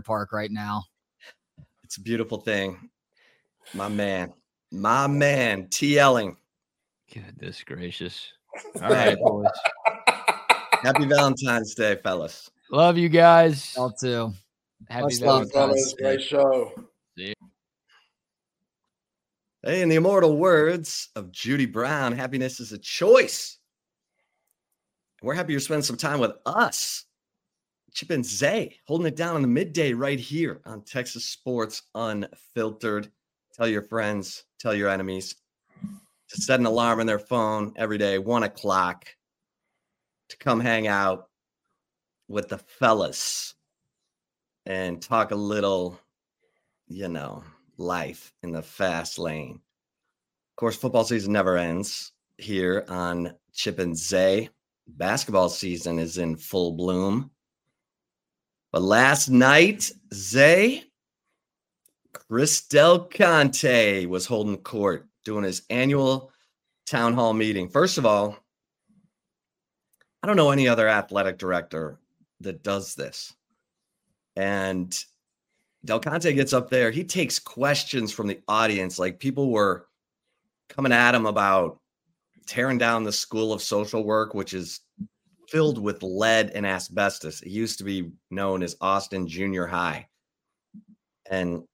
park right now. It's a beautiful thing. My man, my man, T. Elling. Goodness gracious. All right, boys. Happy Valentine's Day, fellas. Love you guys. Y'all too. Happy Much Valentine's love, Day. Great show. Hey, in the immortal words of Judy Brown, happiness is a choice. We're happy you're spending some time with us. Chip and Zay holding it down on the midday right here on Texas Sports Unfiltered. Tell your friends, tell your enemies to set an alarm on their phone every day, one o'clock, to come hang out with the fellas and talk a little, you know, life in the fast lane. Of course, football season never ends here on Chip and Zay. Basketball season is in full bloom. But last night, Zay, Chris Del Conte was holding court doing his annual town hall meeting. First of all, I don't know any other athletic director that does this. And Del Conte gets up there, he takes questions from the audience. Like people were coming at him about tearing down the School of Social Work, which is filled with lead and asbestos. It used to be known as Austin Junior High. And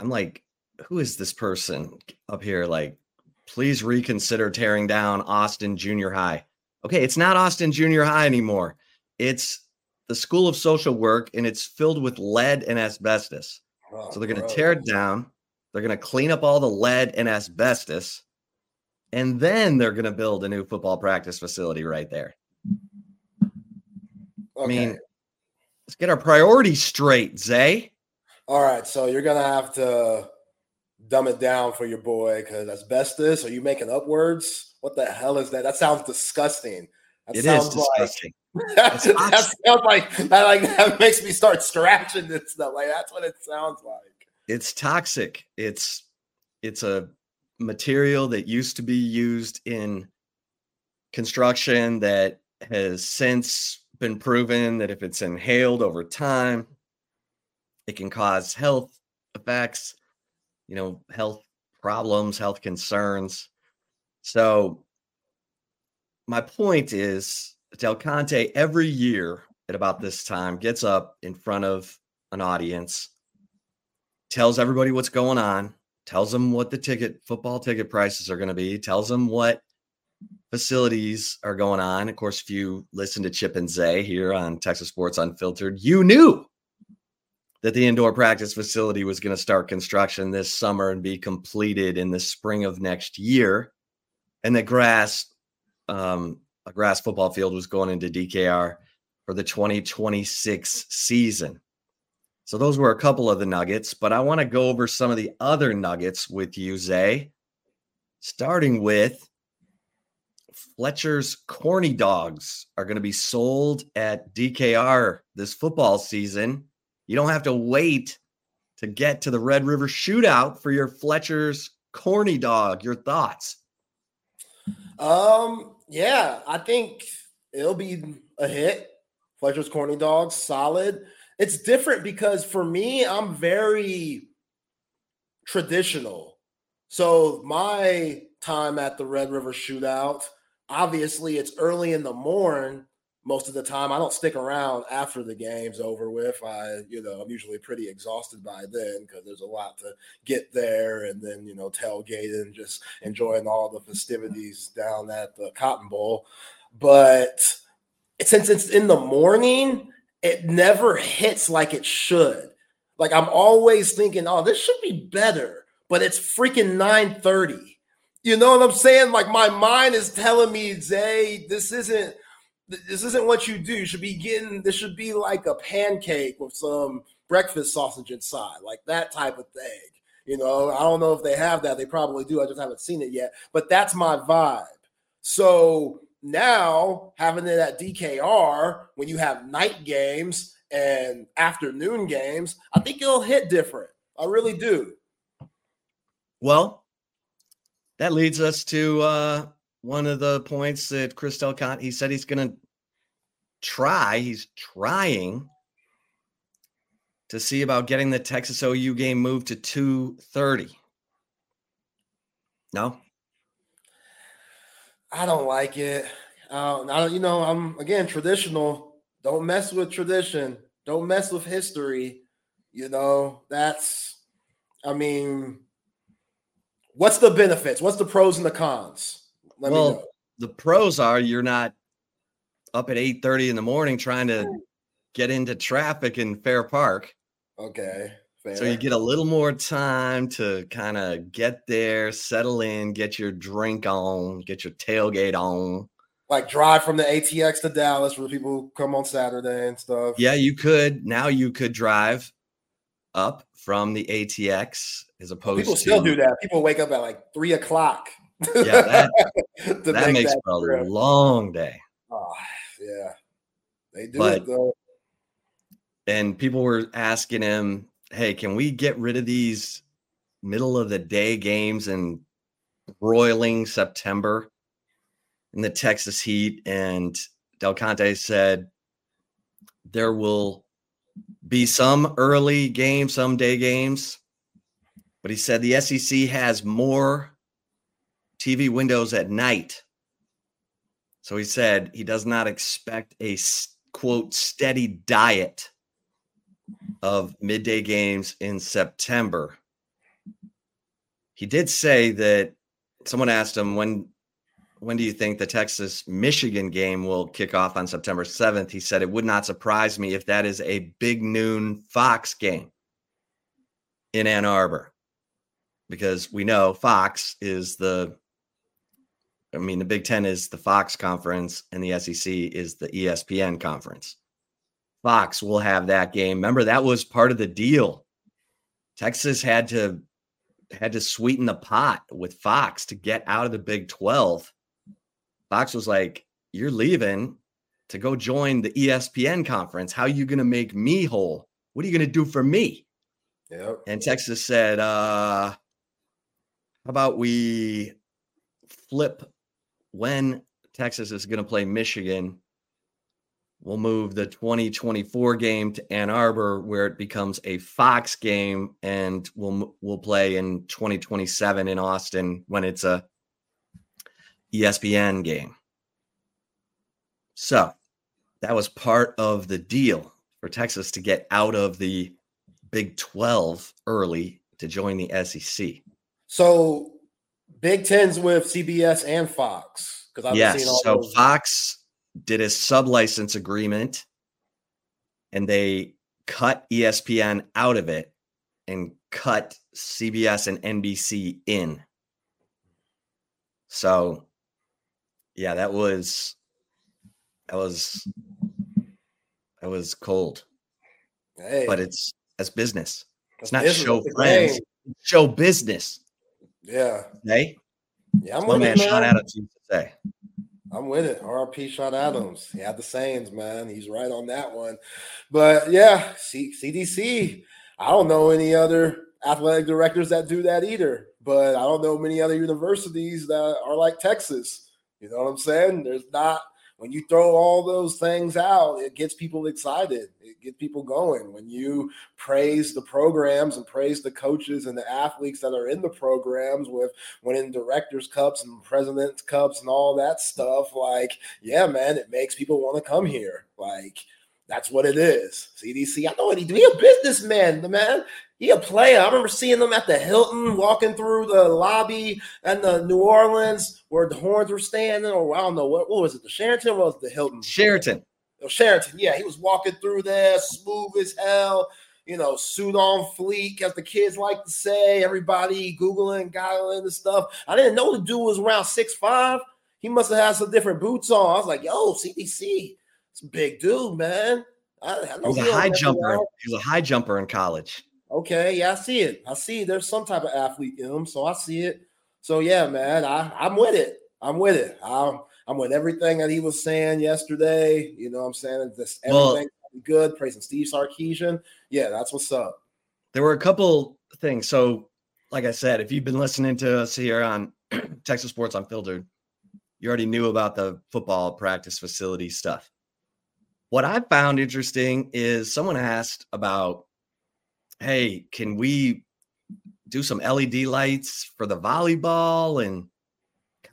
I'm like, who is this person up here? Like, please reconsider tearing down Austin Junior High. Okay, it's not Austin Junior High anymore. It's the School of Social Work, and it's filled with lead and asbestos. Oh, so they're going to tear it down. They're going to clean up all the lead and asbestos, and then they're going to build a new football practice facility right there. Okay. I mean, let's get our priorities straight, Zay. All right, so you're gonna have to dumb it down for your boy because asbestos. Are you making up words? What the hell is that? That sounds disgusting. That it sounds is disgusting. Like, that, that sounds like that. Like that makes me start scratching and stuff. Like that's what it sounds like. It's toxic. It's it's a material that used to be used in construction that has since been proven that if it's inhaled over time, it can cause health effects you know, health problems, health concerns. So my point is Del Conte every year at about this time gets up in front of an audience, tells everybody what's going on, tells them what the ticket football ticket prices are going to be, tells them what facilities are going on. Of course, if you listen to Chip and Zay here on Texas Sports Unfiltered, you knew that the indoor practice facility was going to start construction this summer and be completed in the spring of next year. And the grass, um, a grass football field was going into DKR for the 2026 season. So those were a couple of the nuggets, but I want to go over some of the other nuggets with you, Zay. Starting with Fletcher's corny dogs are going to be sold at DKR this football season you don't have to wait to get to the Red River shootout for your Fletcher's corny dog. Your thoughts? Um, yeah, I think it'll be a hit. Fletcher's corny dog, solid. It's different because for me, I'm very traditional. So my time at the Red River shootout, obviously it's early in the morning most of the time. I don't stick around after the game's over with. I, you know, I'm usually pretty exhausted by then because there's a lot to get there and then, you know, tailgating and just enjoying all the festivities down at the Cotton Bowl. But since it's in the morning, it never hits like it should. Like I'm always thinking, oh, this should be better, but it's freaking 9:30. You know what I'm saying? Like my mind is telling me, Zay, this isn't this isn't what you do. You should be getting this should be like a pancake with some breakfast sausage inside, like that type of thing. You know, I don't know if they have that. They probably do. I just haven't seen it yet. But that's my vibe. So now having it at DKR when you have night games and afternoon games, I think it'll hit different. I really do. Well, that leads us to uh one of the points that Chris Del Conte, he said he's going to try, he's trying to see about getting the Texas OU game moved to 2:30. No. I don't like it. Uh, I don't, you know, I'm again traditional. Don't mess with tradition. Don't mess with history. You know, that's, I mean, what's the benefits? What's the pros and the cons? Let well, the pros are you're not up at 8 30 in the morning trying to get into traffic in Fair Park. Okay. Fair. So you get a little more time to kind of get there, settle in, get your drink on, get your tailgate on. Like drive from the ATX to Dallas where people come on Saturday and stuff. Yeah, you could. Now you could drive up from the ATX as opposed to people to still do that. People wake up at like three o'clock. Yeah, that, that makes that for a long day. Oh, yeah. They do but, it though. And people were asking him, hey, can we get rid of these middle of the day games in broiling September in the Texas heat? And Del Conte said there will be some early games, some day games. But he said the SEC has more TV windows at night. So he said he does not expect a quote steady diet of midday games in September. He did say that someone asked him when when do you think the Texas Michigan game will kick off on September 7th? He said it would not surprise me if that is a big noon Fox game in Ann Arbor. Because we know Fox is the I mean the Big 10 is the Fox conference and the SEC is the ESPN conference. Fox will have that game. Remember, that was part of the deal. Texas had to had to sweeten the pot with Fox to get out of the Big 12. Fox was like, You're leaving to go join the ESPN conference. How are you going to make me whole? What are you going to do for me? Yep. And Texas said, uh, How about we flip when Texas is going to play Michigan We'll move the 2024 game to Ann Arbor, where it becomes a Fox game, and we'll we'll play in 2027 in Austin when it's a ESPN game. So that was part of the deal for Texas to get out of the Big 12 early to join the SEC. So Big Tens with CBS and Fox. Because I've yes, seen all so those. Fox did a sub license agreement and they cut ESPN out of it and cut CBS and NBC in. So, yeah, that was that was that was cold. Hey, but it's that's business. It's not business. show friends. Show business. Yeah. Hey. Yeah, I'm with man Sean Adams used to say. I'm with it. RP Sean Adams. He had the sayings, man. He's right on that one. But yeah, C- CDC. I don't know any other athletic directors that do that either. But I don't know many other universities that are like Texas. You know what I'm saying? There's not when you throw all those things out, it gets people excited. It gets people going. When you praise the programs and praise the coaches and the athletes that are in the programs with winning directors cups and presidents cups and all that stuff, like, yeah, man, it makes people want to come here. Like, that's what it is. CDC, I know what he. He a businessman, the man. He a player. I remember seeing them at the Hilton, walking through the lobby and the New Orleans where the horns were standing, or I don't know what, what was it, the Sheraton or was it the Hilton? Sheraton. Oh, Sheraton, yeah, he was walking through there, smooth as hell. You know, suit on fleek, as the kids like to say. Everybody googling, googling the stuff. I didn't know the dude was around six five. He must have had some different boots on. I was like, yo, CDC it's a big dude, man. I, I he was a high jumper. He was a high jumper in college. Okay, yeah, I see it. I see there's some type of athlete in him, so I see it. So yeah, man, I, I'm with it. I'm with it. I'm I'm with everything that he was saying yesterday. You know, what I'm saying this everything well, good. Praising Steve Sarkisian. Yeah, that's what's up. There were a couple things. So, like I said, if you've been listening to us here on Texas Sports Unfiltered, you already knew about the football practice facility stuff. What I found interesting is someone asked about hey, can we do some LED lights for the volleyball and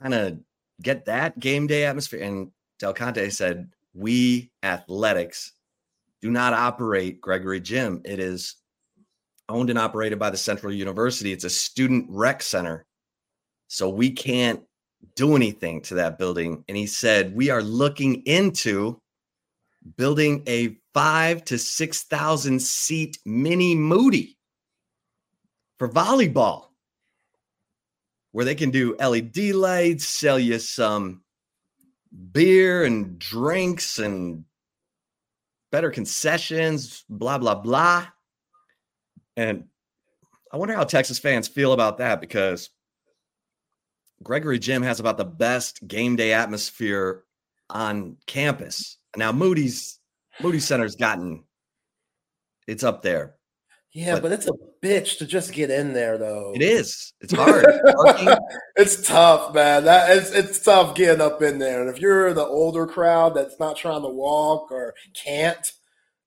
kind of get that game day atmosphere? And Del Conte said, we athletics do not operate Gregory Gym. It is owned and operated by the Central University. It's a student rec center. So we can't do anything to that building. And he said, we are looking into building a five to 6,000 seat mini Moody for volleyball, where they can do LED lights, sell you some beer and drinks and better concessions, blah, blah, blah. And I wonder how Texas fans feel about that because Gregory Gym has about the best game day atmosphere on campus. Now Moody's Moody Center's gotten it's up there. Yeah, but, but, it's a bitch to just get in there though. It is. It's hard. it's tough, man. That it's it's tough getting up in there. And if you're the older crowd that's not trying to walk or can't,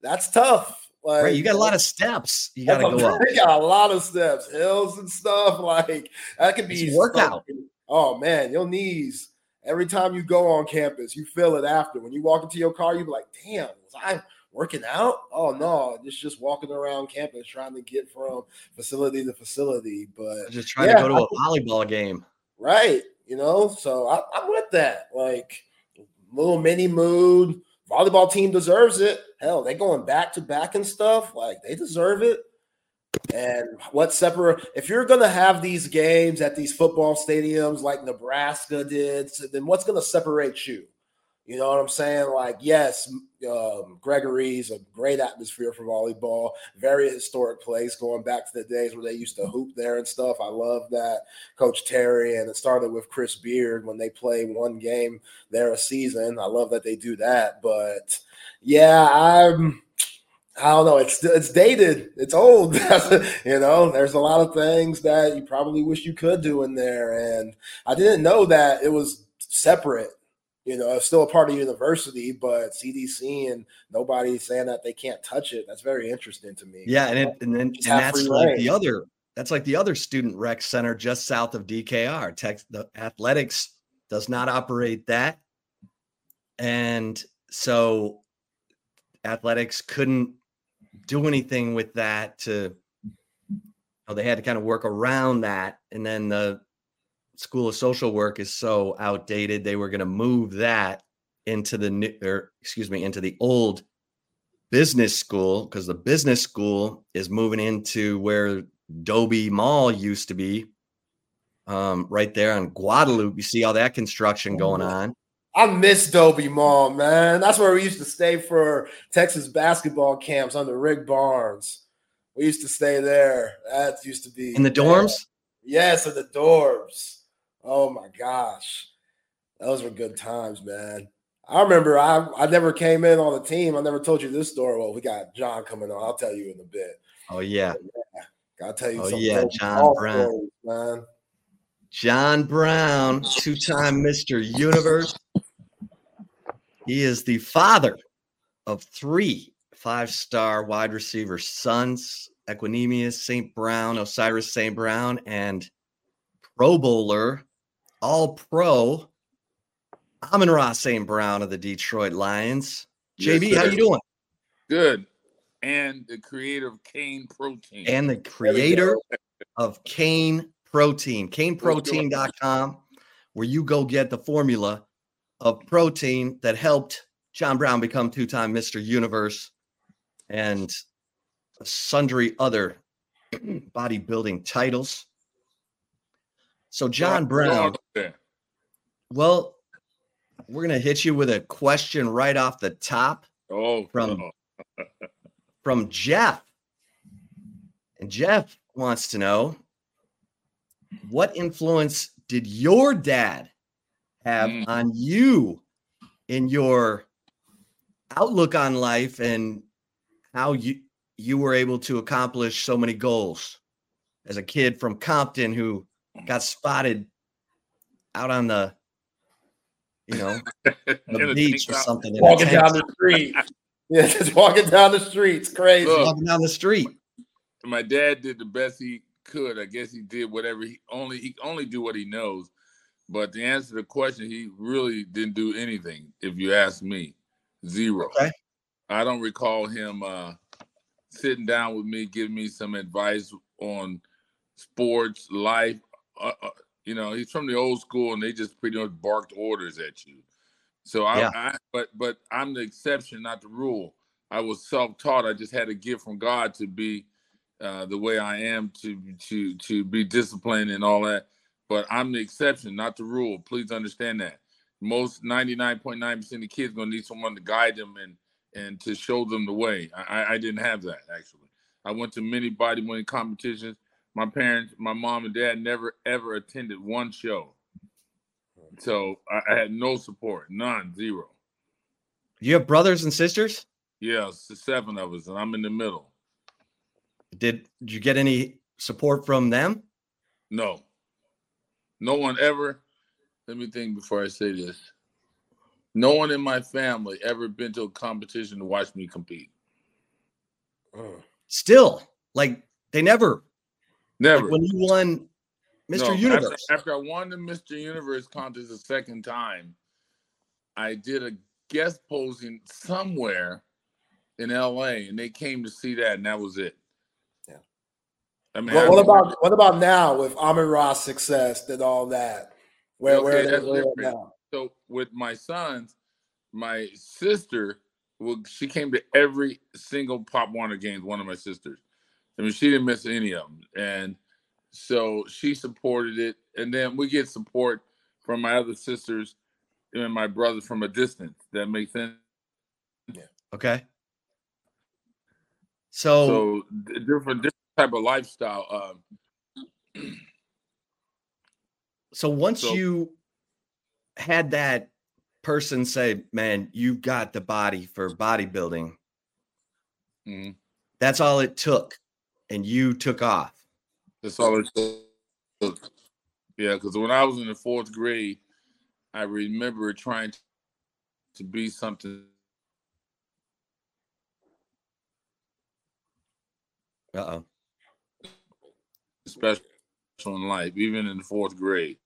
that's tough. Like, right, you got a lot of steps. You got to go up. You got a lot of steps, hills and stuff. Like that could be workout. Oh man, your knees every time you go on campus, you feel it after. When you walk into your car, you be like, damn, was I working out? Oh no, it's just walking around campus trying to get from facility to facility. But just trying yeah, to go to a volleyball game. Right. You know, so I, I'm with that. Like little mini mood. Volleyball team deserves it. Hell, they going back to back and stuff. Like they deserve it. And what separate if you're going to have these games at these football stadiums like Nebraska did, then what's going to separate you? You know what I'm saying? Like, yes, um, Gregory's a great atmosphere for volleyball, very historic place going back to the days where they used to hoop there and stuff. I love that. Coach Terry, and it started with Chris Beard when they play one game there a season. I love that they do that. But yeah, I'm I don't know. It's it's dated. It's old. you know, there's a lot of things that you probably wish you could do in there, and I didn't know that it was separate. You know, it's still a part of university, but CDC and nobody saying that they can't touch it. That's very interesting to me. Yeah, and it, and then and that's like the other. That's like the other student rec center just south of DKR. Tech, the athletics does not operate that, and so athletics couldn't do anything with that to you know, they had to kind of work around that and then the school of social work is so outdated they were going to move that into the new or excuse me into the old business school because the business school is moving into where Dobie Mall used to be um, right there on Guadalupe. You see all that construction going oh, on. I miss Dobie Mall, man. That's where we used to stay for Texas basketball camps under Rick Barnes. We used to stay there. That used to be in the dorms. Yes, in the dorms. Oh my gosh, those were good times, man. I remember I I never came in on the team. I never told you this story. Well, we got John coming on. I'll tell you in a bit. Oh yeah, yeah. I'll tell you. Oh yeah, John Brown, stories, man. John Brown, two-time Mr. Universe. He is the father of three five star wide receiver sons Equanimeous St. Brown, Osiris St. Brown, and Pro Bowler, all pro Amon-Ra St. Brown of the Detroit Lions. JB, how you doing? Good. And the creator of Cane Protein. And the creator of Cane Protein. CaneProtein.com, where you go get the formula of protein that helped John Brown become two time Mr. Universe and sundry other bodybuilding titles. So, John Brown, well, we're going to hit you with a question right off the top. Oh, from, from Jeff. And Jeff wants to know what influence did your dad have mm. on you in your outlook on life and how you you were able to accomplish so many goals. As a kid from Compton who got spotted out on the you know the beach or something walking down the street. Yeah just walking down the street. It's crazy. Walking down the street. My dad did the best he could. I guess he did whatever he only he only do what he knows. But to answer the question, he really didn't do anything. If you ask me, zero. Okay. I don't recall him uh, sitting down with me, giving me some advice on sports, life. Uh, uh, you know, he's from the old school, and they just pretty much barked orders at you. So I, Yeah. I but but I'm the exception, not the rule. I was self-taught. I just had a gift from God to be uh, the way I am, to to to be disciplined and all that. But I'm the exception, not the rule. Please understand that. Most 99.9% of kids gonna need someone to guide them and and to show them the way. I, I- didn't have that actually. I went to many bodybuilding competitions. My parents, my mom and dad never ever attended one show. So I, I had no support, none, zero. You have brothers and sisters? Yeah, seven of us, and I'm in the middle. Did, did you get any support from them? No. No one ever, let me think before I say this. No one in my family ever been to a competition to watch me compete. Still, like they never. like, Never. when you won Mr. No, after- Universe. After, I won the Mr. Universe contest the second time, I did a guest posing somewhere in LA and they came to see that and that was it. Yeah. I mean, What, what about what about now with Amon-Ra's success and all that? Where Okay, where, that's where now? so with my sons, my sister, well, she came to every single Pop Warner games. One of my sisters, I mean, she didn't miss any of them, and so she supported it. And then we get support from my other sisters and my brothers from a distance. That makes sense. Yeah. Okay. So, So different, different type of lifestyle. Um, so once so- you had that person say, "Man, you've got the body for bodybuilding," mhm. that's all it took, and you took off. That's all it took. Yeah, because when I was in the fourth grade, I remember trying to be something Uh oh. Special in life, even in fourth grade.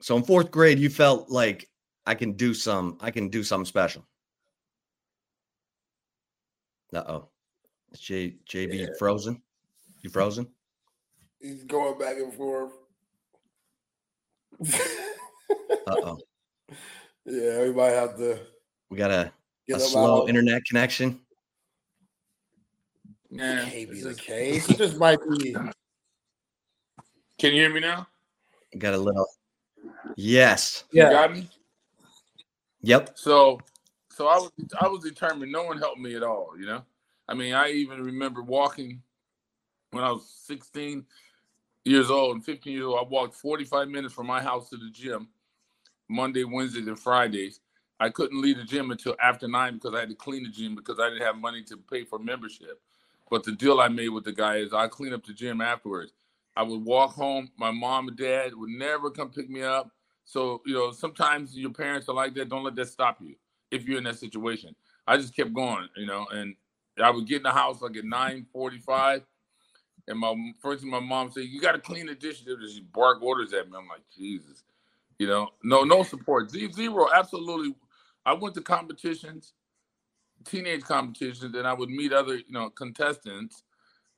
So in fourth grade, you felt like I can do some. I can do something special. Uh oh. J JB Yeah. frozen. You frozen? He's going back and forth. Uh oh. yeah, we might have to We got a, a slow out. internet connection. Yeah. Can't be the just- case. It just might be. Can you hear me now? I got a little. Yes. You Yeah. got me? Yep. So so I was I was determined. No one helped me at all, you know? I mean, I even remember walking when I was 16 years old and 15 years old. I walked 45 minutes from my house to the gym Monday, Wednesdays, and Fridays. I couldn't leave the gym until after nine because I had to clean the gym because I didn't have money to pay for membership. But the deal I made with the guy is I clean up the gym afterwards. I would walk home. My mom and dad would never come pick me up. So, you know, sometimes your parents are like that. Don't let that stop you if you're in that situation. I just kept going, you know, and I would get in the house like at 9:45. And my first thing my mom said, You gotta clean the dishes. She bark orders at me. I'm like, Jesus. You know, no, no support. Zero, absolutely. I went to competitions, teenage competitions, and I would meet other, you know, contestants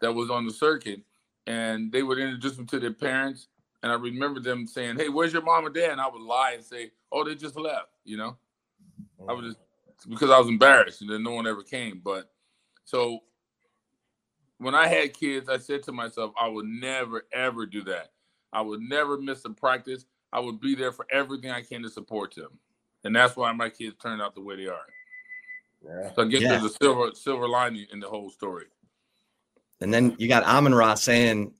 that was on the circuit, and they would introduce me to their parents. And I remember them saying, "Hey, where's your mom and dad?" And I would lie and say, "Oh, they just left." You know, I was mm. just because I was embarrassed, and then no one ever came. But so when I had kids, I said to myself, I would never ever do that. I would never miss a practice. I would be there for everything I can to support them, and that's why my kids turned out the way they are. Yeah. So I guess Yeah. there's a silver silver lining in the whole story. And then you got Amon Ra saying,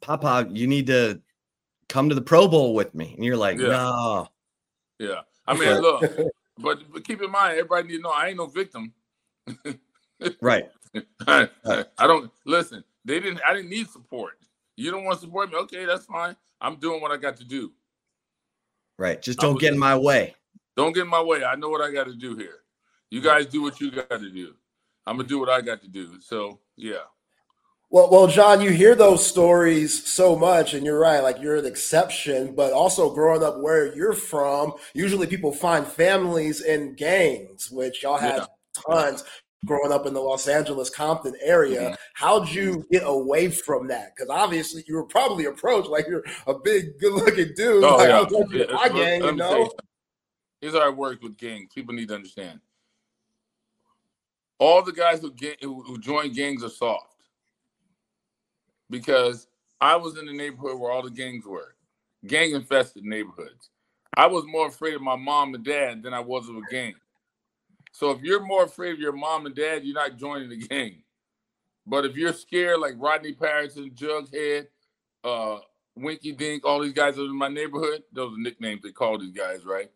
Papa, you need to come to the Pro Bowl with me. And you're like, Yeah. no. Yeah, I mean, look, but, but keep in mind, everybody need to know I ain't no victim. Right. I, I don't listen. They didn't. I didn't need support. You don't want to support me? Okay, that's fine. I'm doing what I got to do. Right. Just don't was get in my way. Don't get in my way. I know what I got to do here. You guys do what you got to do. I'm gonna do what I got to do. So yeah. Well, well, John, you hear those stories so much, and you're right. Like you're an exception, but also growing up where you're from, usually people find families in gangs, which y'all had Yeah. tons growing up in the Los Angeles Compton area. Mhm. How'd you get away from that? Because obviously you were probably approached like you're a big, good-looking dude. Oh like, yeah. I was Yeah, my gang, you know. Here's how I work with gangs. People need to understand. All the guys who get who, join gangs are soft. Because I was in the neighborhood where all the gangs were, gang infested neighborhoods. I was more afraid of my mom and dad than I was of a gang. So if you're more afraid of your mom and dad, you're not joining the gang. But if you're scared, like Rodney Patterson, Jughead, uh, Winky Dink, all these guys are in my neighborhood, those are nicknames they call these guys, right?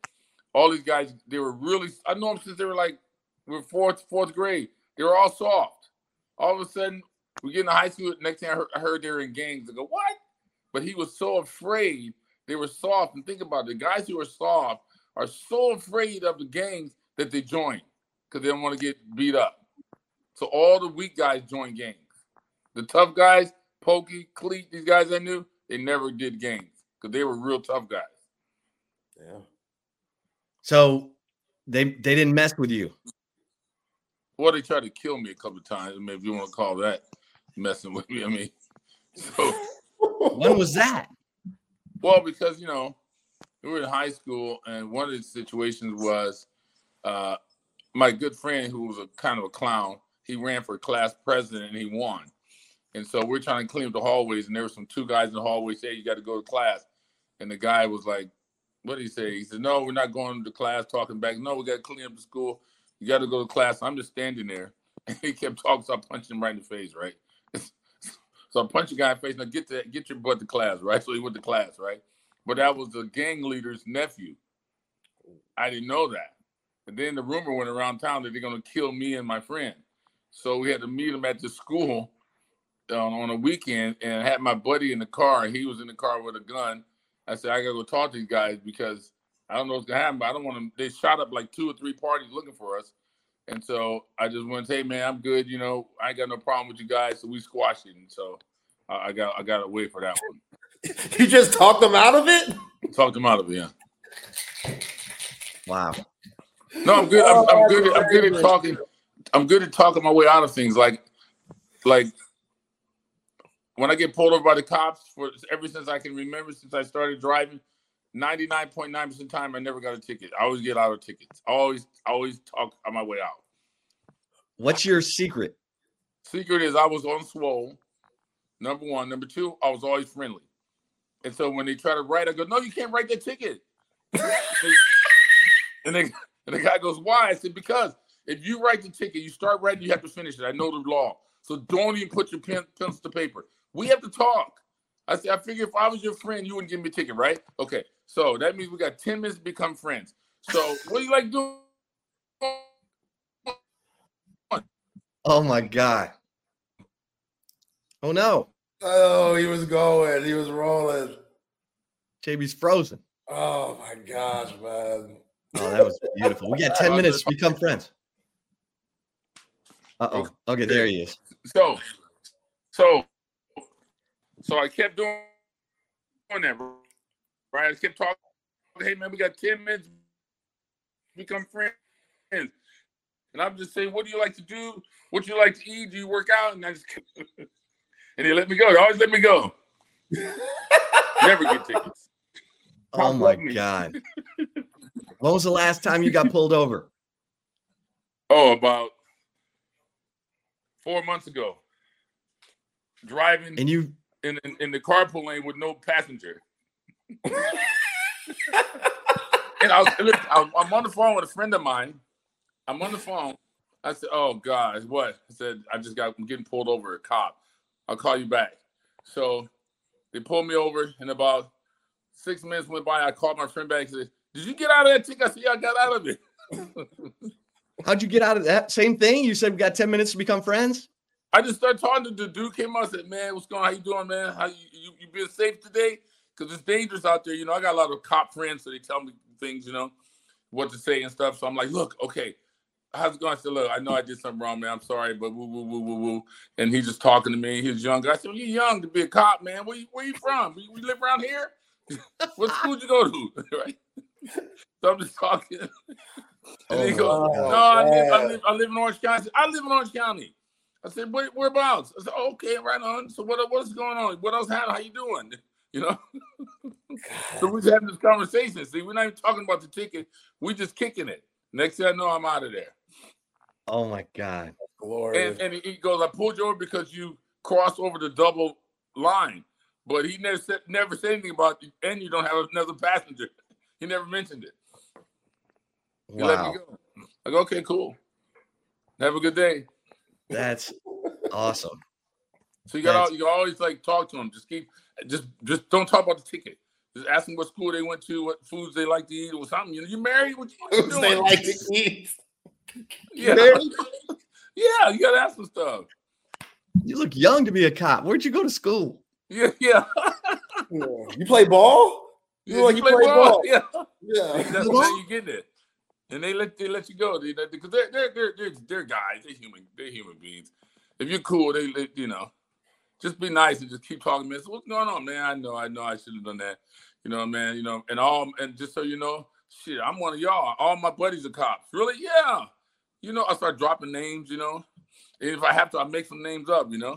All these guys, they were really, I know them since they were like, we were fourth, fourth grade. They were all soft. All of a sudden, we get into high school. Next thing I heard, I heard they were in gangs. I go, what? But he was so afraid they were soft. And think about it, the guys who are soft are so afraid of the gangs that they join because they don't want to get beat up. So all the weak guys join gangs. The tough guys, Pokey, Cleat, these guys I knew, they never did gangs because they were real tough guys. Yeah. So they they didn't mess with you. Well, they tried to kill me a couple of times. I mean, if you want to call that messing with me, I mean, so When was that? well because you know we were in high school, and one of the situations was uh, my good friend who was a kind of a clown. He ran for class president and he won. And so we're trying to clean up the hallways, and there were some two guys in the hallway say, "You got to go to class." And the guy was like, "What did he say?" He said, "No, we're not going to class." Talking back, "No, we got to clean up the school. You got to go to class." I'm just standing there, and he kept talking, so I punched him right in the face, right? so I punched the guy in the face. Now get to get your butt to class, right? So he went to class, right? But that was the gang leader's nephew. I didn't know that. And then the rumor went around town that they're going to kill me and my friend. So we had to meet him at the school uh, on a weekend and had my buddy in the car. He was in the car with a gun. I said, I got to go talk to these guys because I don't know what's going to happen. But I don't want them. They shot up like two or three parties looking for us. And so I just went, hey, man, I'm good. You know, I ain't got no problem with you guys. So we squashed it. And so I I got I got to wait for that one. you just talked them out of it? Talked them out of it, yeah. Wow. No, I'm good. I'm, I'm oh, good. At, I'm good at talking. I'm good at talking my way out of things. Like, like when I get pulled over by the cops for ever since I can remember, since I started driving, 99.9% of the time I never got a ticket. I always get out of tickets. I always, I always talk on my way out. What's your secret? Secret is I was on swole. Number one. Number two, I was always friendly. And so when they try to write, I go, no, you can't write that ticket. and, they, and the guy goes, why? I said, because if you write the ticket, you start writing, you have to finish it. I know the law. So don't even put your pen, pencil to paper. We have to talk. I said, I figure if I was your friend, you wouldn't give me a ticket, right? Okay. So that means we got 10 minutes to become friends. So what do you like doing? Oh my god. Oh no. Oh, he was going. He was rolling. JB's frozen. Oh my gosh, man. Oh, that was beautiful. We got 10 minutes to become friends. Uh-oh. Okay, there he is. So, so, so I kept doing that, right? I kept talking. Hey, man, we got ten minutes. Become friends, and I'm just saying, what do you like to do? What do you like to eat? Do you work out? And I just, and they let me go. They always let me go. Never get tickets. Oh my god. When was the last time you got pulled over? Oh, about four months ago, driving And you in, in, in the carpool lane with no passenger. and I was, look, I was- I'm on the phone with a friend of mine. I'm on the phone. I said, "Oh God, what?" I said, "I just got I'm getting pulled over. A cop. I'll call you back." So they pulled me over, and about six minutes went by. I called my friend back and said, "Did you get out of that ticket?" I said, "Yeah, I got out of it." how'd you get out of that same thing? You said we got 10 minutes to become friends? I just started talking to the dude. Came out and said, "Man, what's going on? How you doing, man? How you you, you being safe today? Because it's dangerous out there. You know, I got a lot of cop friends, so they tell me things, you know, what to say and stuff. So I'm like, look, okay, how's it going? I said, look, I know I did something wrong, man. I'm sorry, but woo, woo, woo, woo, woo. And he's just talking to me. He was young. I said, well, you're young to be a cop, man. Where you, where you from? We, we live around here? what school did you go to? right? So I'm just talking. and Oh he goes, oh, no, I live, I, live, I live in Orange County. I, I live in Orange County. I said, Where, whereabouts? I said, oh, okay, right on. So what, what's going on? What else happened? How you doing? You know? so we're just having this conversation. See, we're not even talking about the ticket. We're just kicking it. Next thing I know, I'm out of there. Oh my god. Glory. And, and he goes, I pulled you over because you crossed over the double line. But he never said never said anything about you, and you don't have another passenger. He never mentioned it. He let Wow. me go. I go, okay, cool. Have a good day. That's awesome. So you got That's- all, you always like talk to them. Just keep just just don't talk about the ticket. Just ask them what school they went to, what foods they like to eat, or something. You know, you married? What you, what you they like to eat. yeah. Yeah, you gotta ask some stuff. You look young to be a cop. Where'd you go to school? Yeah, yeah. Yeah. You play ball? You yeah like you play ball? Yeah. Yeah. That's when you get it. And they let they let you go. They because they're they're they're they're, they're guys. They're human. They're human beings. If you're cool, they let you know. Just be nice and just keep talking, man. So what's going on, man? I know, I know, I should have done that. You know, man. You know, and all and just so you know, shit, I'm one of y'all. All my buddies are cops. Really? Yeah. You know, I start dropping names. You know, and if I have to, I make some names up. You know.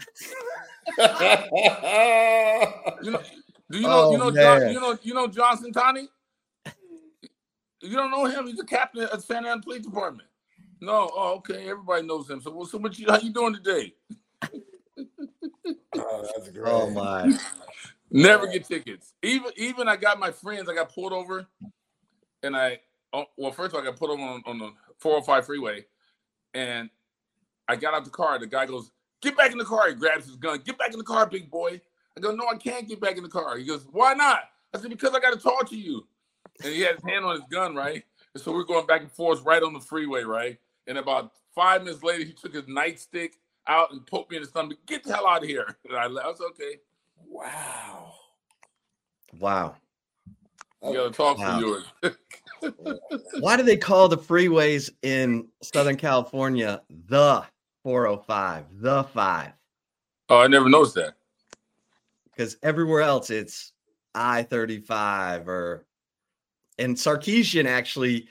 You know. Do you know? Oh, you know? John, you know? You know Johnson Tony? You don't know him? He's the captain of Santa Ana Police Department. No. Oh, okay. Everybody knows him. So, well, so what you? How you doing today? oh, that's oh, great. Oh my. Never get tickets. Even even I got my friends. I got pulled over, and I oh, well first of all I got pulled over on, on the 405 freeway, and I got out the car. The guy goes, "Get back in the car." He grabs his gun. Get back in the car, big boy. I go, "No, I can't get back in the car." He goes, "Why not?" I said, "Because I got to talk to you." And he had his hand on his gun, right? And so we're going back and forth right on the freeway, right? And about five minutes later, he took his nightstick out and poked me in the stomach. Get the hell out of here! And I, left. I was okay. Wow. Wow. You gotta talk Wow. for yours. Why do they call the freeways in Southern California the 405, the five? oh, I never noticed that. Because everywhere else it's I 35 or, and Sarkisian actually,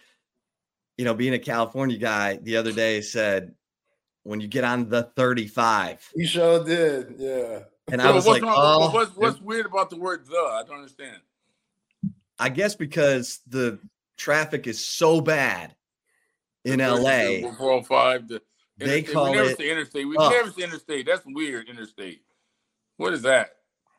you know, being a California guy the other day said, when you get on the 35, You sure did. Yeah. and I was what's like, wrong- oh, what's, what's weird about the word "the"? I don't understand. I guess because the traffic is so bad in LA, four hundred five. The They interstate. call we never it- say interstate. We Oh. never say interstate. That's weird. Interstate. What is that?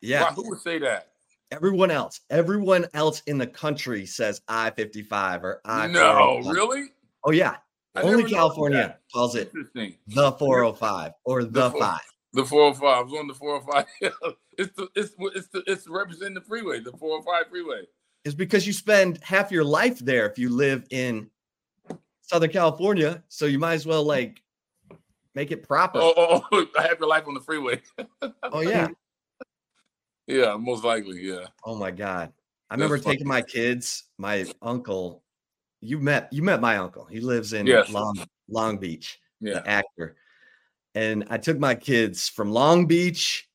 yeah, Why, who would say that? Everyone else, everyone else in the country says I 55 or I. no, oh really? Oh, yeah. I Only California calls it the 405 or the four-. The four hundred oh five. I was on the four hundred five. it's the it's it's the it's representing the freeway. The four hundred five freeway. It's because you spend half your life there if you live in Southern California. So you might as well like make it proper. Oh, oh, oh, I have your life on the freeway. oh yeah. Yeah, most likely. Yeah. Oh my god. I That's remember funny. taking my kids, my uncle. You met you met my uncle. He lives in Yes. Long Long Beach, Yeah. the actor. And I took my kids from Long Beach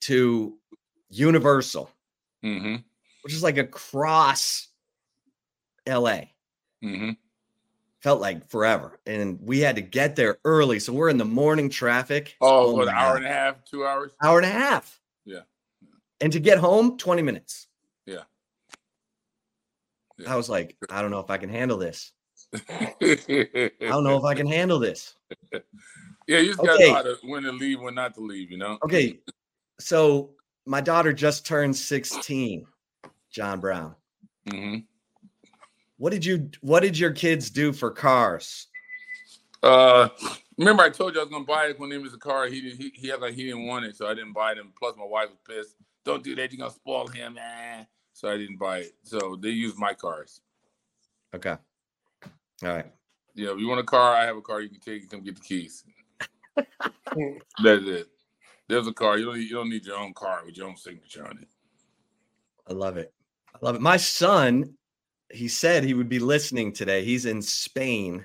to Universal, Mm-hmm. which is like across LA. Mm-hmm. Felt like forever. And we had to get there early. So we're in the morning traffic. Oh, what, an hour God. and a half, two hours? hour and a half. And to get home, 20 minutes. Yeah. Yeah. I was like, I don't know if I can handle this. I don't know if I can handle this. Yeah, you just gotta know when to leave, when not to leave. You know. Okay. So my daughter just turned 16, John Brown. hmm What did you what did your kids do for cars? Uh, remember I told you I was gonna buy it when he was a car. He did, he he had like he didn't want it, so I didn't buy them. Plus, my wife was pissed. Don't do that. You're gonna spoil him, man. So I didn't buy it. So they use my cars. Okay. All right. Yeah, if you want a car, I have a car. You can take it. Come get the keys. That's it. There's a car. You don't need, you don't need your own car with your own signature on it. I love it. I love it. My son, he said he would be listening today. He's in Spain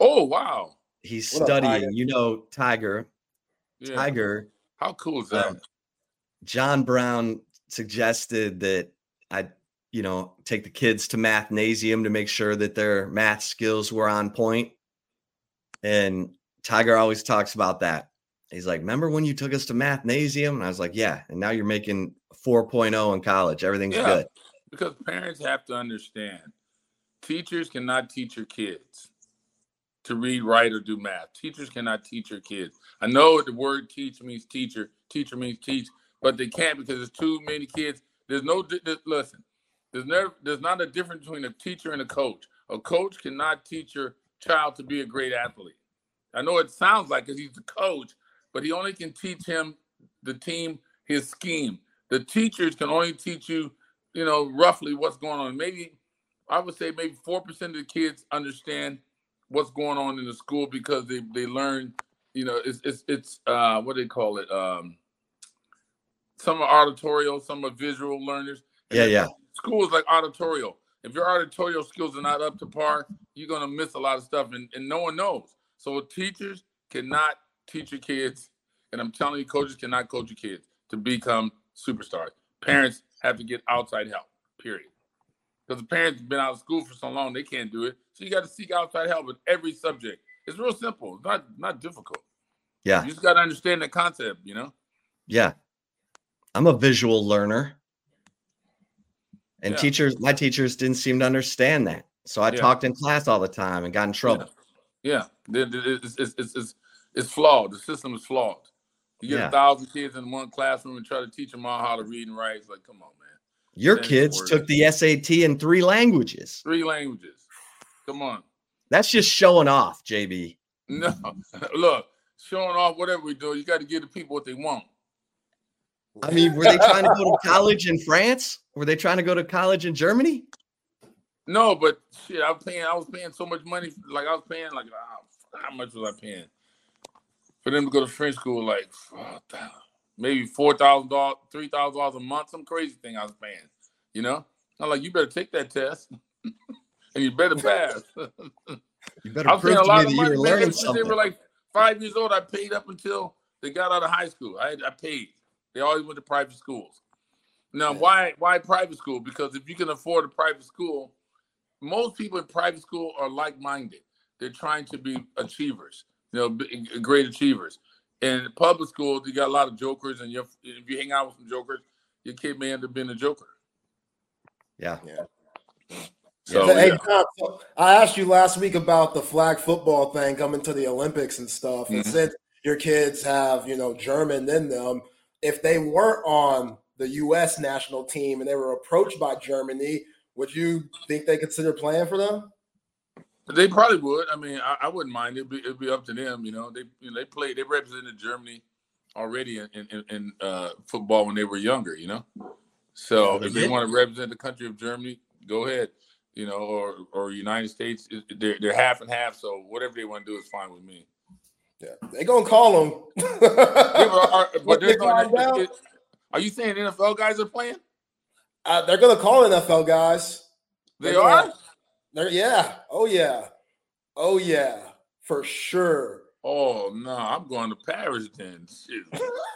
Oh wow. He's What studying. You know, Tiger. Yeah. Tiger. How cool is that? Um, John Brown suggested that I, you know, take the kids to mathnasium to make sure that their math skills were on point. And Tiger always talks about that. He's like, "Remember when you took us to mathnasium?" And I was like, "Yeah." And now you're making 4.0 in college. Everything's Yeah. good. because parents have to understand teachers cannot teach your kids to read write or do math teachers cannot teach your kids i know the word teach means teacher teacher means teach but they can't because there's too many kids there's no di- listen there's never there's not a difference between a teacher and a coach a coach cannot teach your child to be a great athlete i know it sounds like because he's the coach but he only can teach him the team his scheme the teachers can only teach you you know, roughly what's going on. Maybe I would say maybe four percent of the kids understand what's going on in the school because they they learn, you know, it's it's it's uh what do they call it? Um some are auditorial, some are visual learners. And Yeah, yeah. School is like auditorial. If your auditorial skills are not up to par, you're gonna miss a lot of stuff and, and no one knows. So teachers cannot teach your kids, and I'm telling you, coaches cannot coach your kids to become superstars. Parents have to get outside help, period. Because the parents have been out of school for so long, they can't do it. So you got to seek outside help with every subject. It's real simple. It's not not difficult. Yeah. You just got to understand the concept, you know? Yeah. I'm a visual learner. And Yeah. teachers, my teachers didn't seem to understand that. So I Yeah. talked in class all the time and got in trouble. Yeah. The- It's, it's, it's, it's, flawed. The system is flawed. You get Yeah. a thousand kids in one classroom and try to teach them all how to read and write. It's like, come on, man. Your kids took the SAT in three languages. Three languages. Come on. That's just showing off, JB. No, look, showing off whatever we do, you got to give the people what they want. I mean, were they trying to go to college in France? Were they trying to go to college in Germany? No, but shit, I was paying. I was paying so much money. Like I was paying, like ah, how much was I paying for them to go to French school? Like maybe four thousand dollars, three thousand dollars a month, some crazy thing I was paying. You know, I'm like, you better take that test, and you better pass. You better I was prove paying a lot of money. learning they were like five years old. I paid up until they got out of high school. I, I paid. They always went to private schools. Now, Yeah. why why private school? Because if you can afford a private school, most people in private school are like minded. They're trying to be achievers, you know, great achievers. In public school, you got a lot of jokers, and you if you hang out with some jokers, your kid may end up being a joker. Yeah. So So, hey, yeah. John, so I asked you last week about the flag football thing coming to the Olympics and stuff. And Mhm. since your kids have, you know, German in them, if they weren't on the U.S. national team and they were approached by Germany, would you think they consider playing for them? They probably would. I mean, I, I wouldn't mind. It'd be, it'd be up to them. You know, they you know, they played. They represented Germany already in in, in uh, football when they were younger. You know, so Yeah, they if they want to represent the country of Germany, go ahead. You know, or or United States, they're they're half and half. So whatever they want to do is fine with me. Yeah, they gonna call them. But are, but they no- find out? it- are you saying NFL guys are playing? uh, they're gonna call NFL guys. They They're are. gonna- They're yeah. Oh yeah. Oh yeah. For sure. Oh no, I'm going to Paris then. Shit.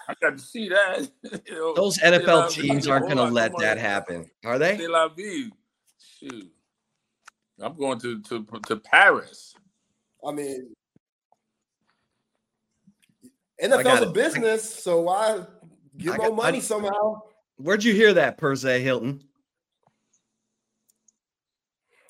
I got to see that. You know, Those NFL vie. teams aren't going to on, let that on. happen, are they? C'est la. Shoot. I'm going to, to to Paris. I mean, I NFL's got a it. business, so why give I more got- money I- somehow? Where'd you hear that, Perez Hilton?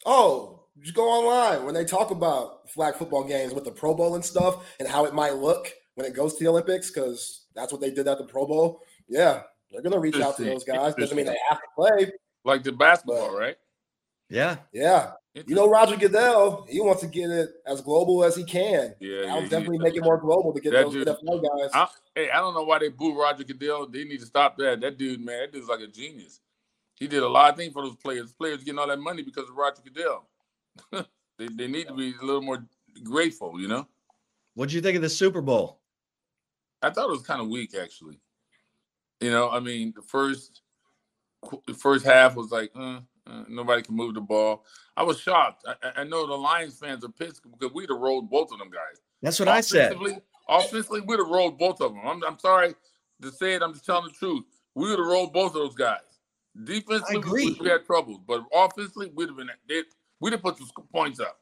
Oh, just go online when they talk about flag football games with the Pro Bowl and stuff and how it might look when it goes to the Olympics, because that's what they did at the Pro Bowl. Yeah, they're gonna reach out to those guys. Doesn't mean they have to play. Like the basketball, right? Yeah. Yeah, you know Roger Goodell, he wants to get it as global as he can. Yeah, I'll yeah, definitely yeah. make it more global to get That those dude- NFL guys. I, hey, I don't know why they boo Roger Goodell. They need to stop that. That dude, man, that dude's like a genius. He did a lot of things for those players. Players getting all that money because of Roger Goodell. they, they need to be a little more grateful, you know? What'd you think of the Super Bowl? I thought it was kind of weak, actually. You know, I mean, the first the first half was like, uh, Uh, nobody can move the ball. I was shocked. I, I know the Lions fans are pissed because we'd have rolled both of them guys. That's what I said. Offensively, we'd have rolled both of them. I'm, I'm sorry to say it. I'm just telling the truth. We would have rolled both of those guys. Defensively, we, we had troubles, but offensively, we'd have been they, we'd have put some points up.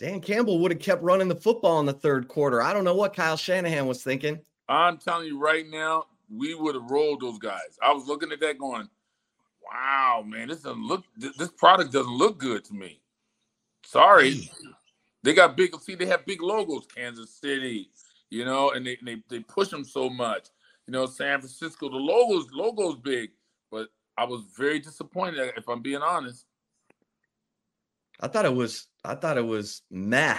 Dan Campbell would have kept running the football in the third quarter. I don't know what Kyle Shanahan was thinking. I'm telling you right now, we would have rolled those guys. I was looking at that going, "Wow, man, this doesn't look. This, product doesn't look good to me." Sorry, they got big. See, they have big logos, Kansas City, you know, and they they, they push them so much. You know, San Francisco, the logos logos big, but I was very disappointed. If I'm being honest, I thought it was I thought it was meh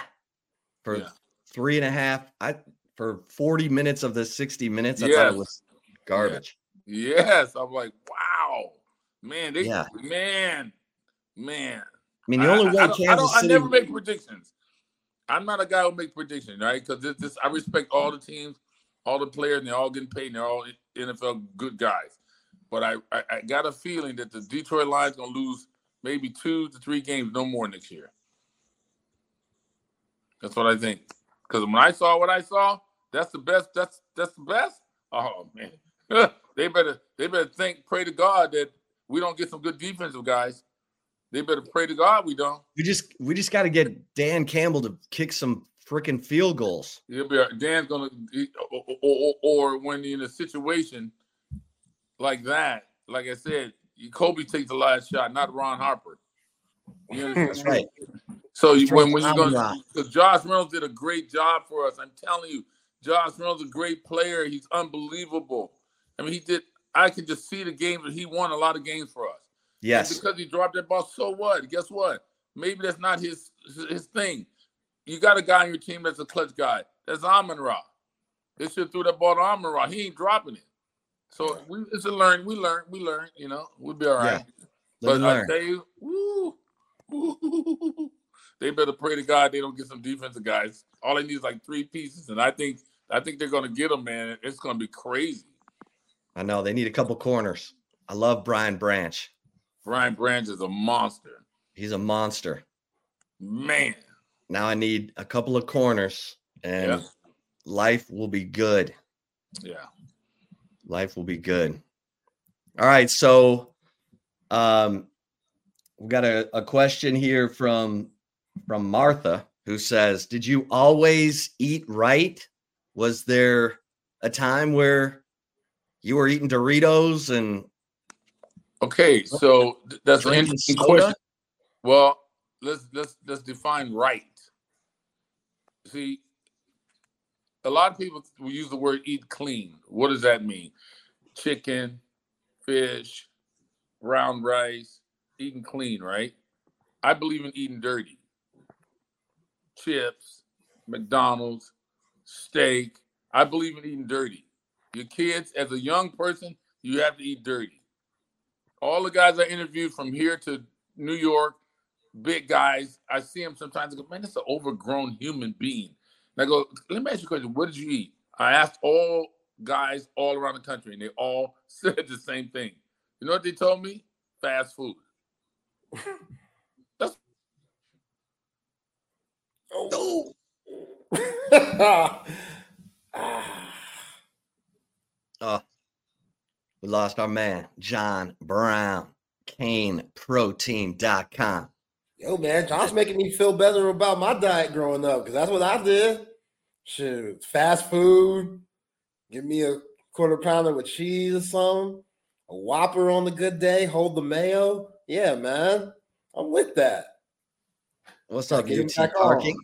for Yeah. three and a half. I for 40 minutes of the 60 minutes, I thought it was garbage. yes, I'm like, wow, man, they, Yeah. man, man. I mean, the only I, way I, don't- I, don't- I never make predictions. I'm not a guy who makes predictions, right? Because this, this, I respect all the teams, all the players, and they're all getting paid, and they're all NFL good guys. But I, I, I got a feeling that the Detroit Lions gonna lose maybe two to three games, no more next year. That's what I think. Because when I saw what I saw, that's the best. That's that's the best. Oh man, they better they better think, pray to God that we don't get some good defensive guys. They better pray to God we don't. we just we just got to get Dan Campbell to kick some freaking field goals. He'll be Dan's gonna, or, or, or when you're in a situation like that, like I said, Kobe takes the last shot, not Ron Harper. You? That's right. So you, when when you Amon go, Ra. because Josh Reynolds did a great job for us. I'm telling you, Josh Reynolds is a great player. He's unbelievable. I mean, he did. I can just see the games that he won a lot of games for us. And Yes. because he dropped that ball, so what? Guess what? Maybe that's not his his thing. You got a guy on your team that's a clutch guy. That's Amon Ra. They should threw that ball to Amon Ra. He ain't dropping it. So we it's a learn. We learn. We learn. You know, we'll be all right. And But I tell you, woo, woo, they better pray to God they don't get some defensive guys. All they need is like three pieces, and I think I think they're gonna get them, man. It's gonna be crazy. I know they need a couple corners. I love Brian Branch. Brian Branch is a monster, He's a monster. man. Now I need a couple of corners and Yeah. life will be good. Yeah. Life will be good. All right, so um we got a, a question here from from Martha who says, "Did you always eat right? Was there a time where you were eating Doritos and Okay, so that's an interesting soda? question. Well, let's let's let's define right. See, a lot of people will use the word eat clean. What does that mean? Chicken, fish, brown rice, eating clean, right? I believe in eating dirty. Chips, McDonald's, steak. I believe in eating dirty. Your kids, as a young person, you have to eat dirty all the guys I interviewed from here to New York, big guys, I see them sometimes. I go, man, that's an overgrown human being. And I go, let me ask you a question. What did you eat? I asked all guys all around the country, and they all said the same thing. You know what they told me? Fast food. That's oh. Ah. Uh we lost our man, John Brown, caneprotein.com. Yo, man, John's making me feel better about my diet growing up because that's what I did. Shoot, fast food. Give me a quarter pounder with cheese or something. A Whopper on the good day. Hold the mayo. Yeah, man, I'm with that. What's up, UT parking?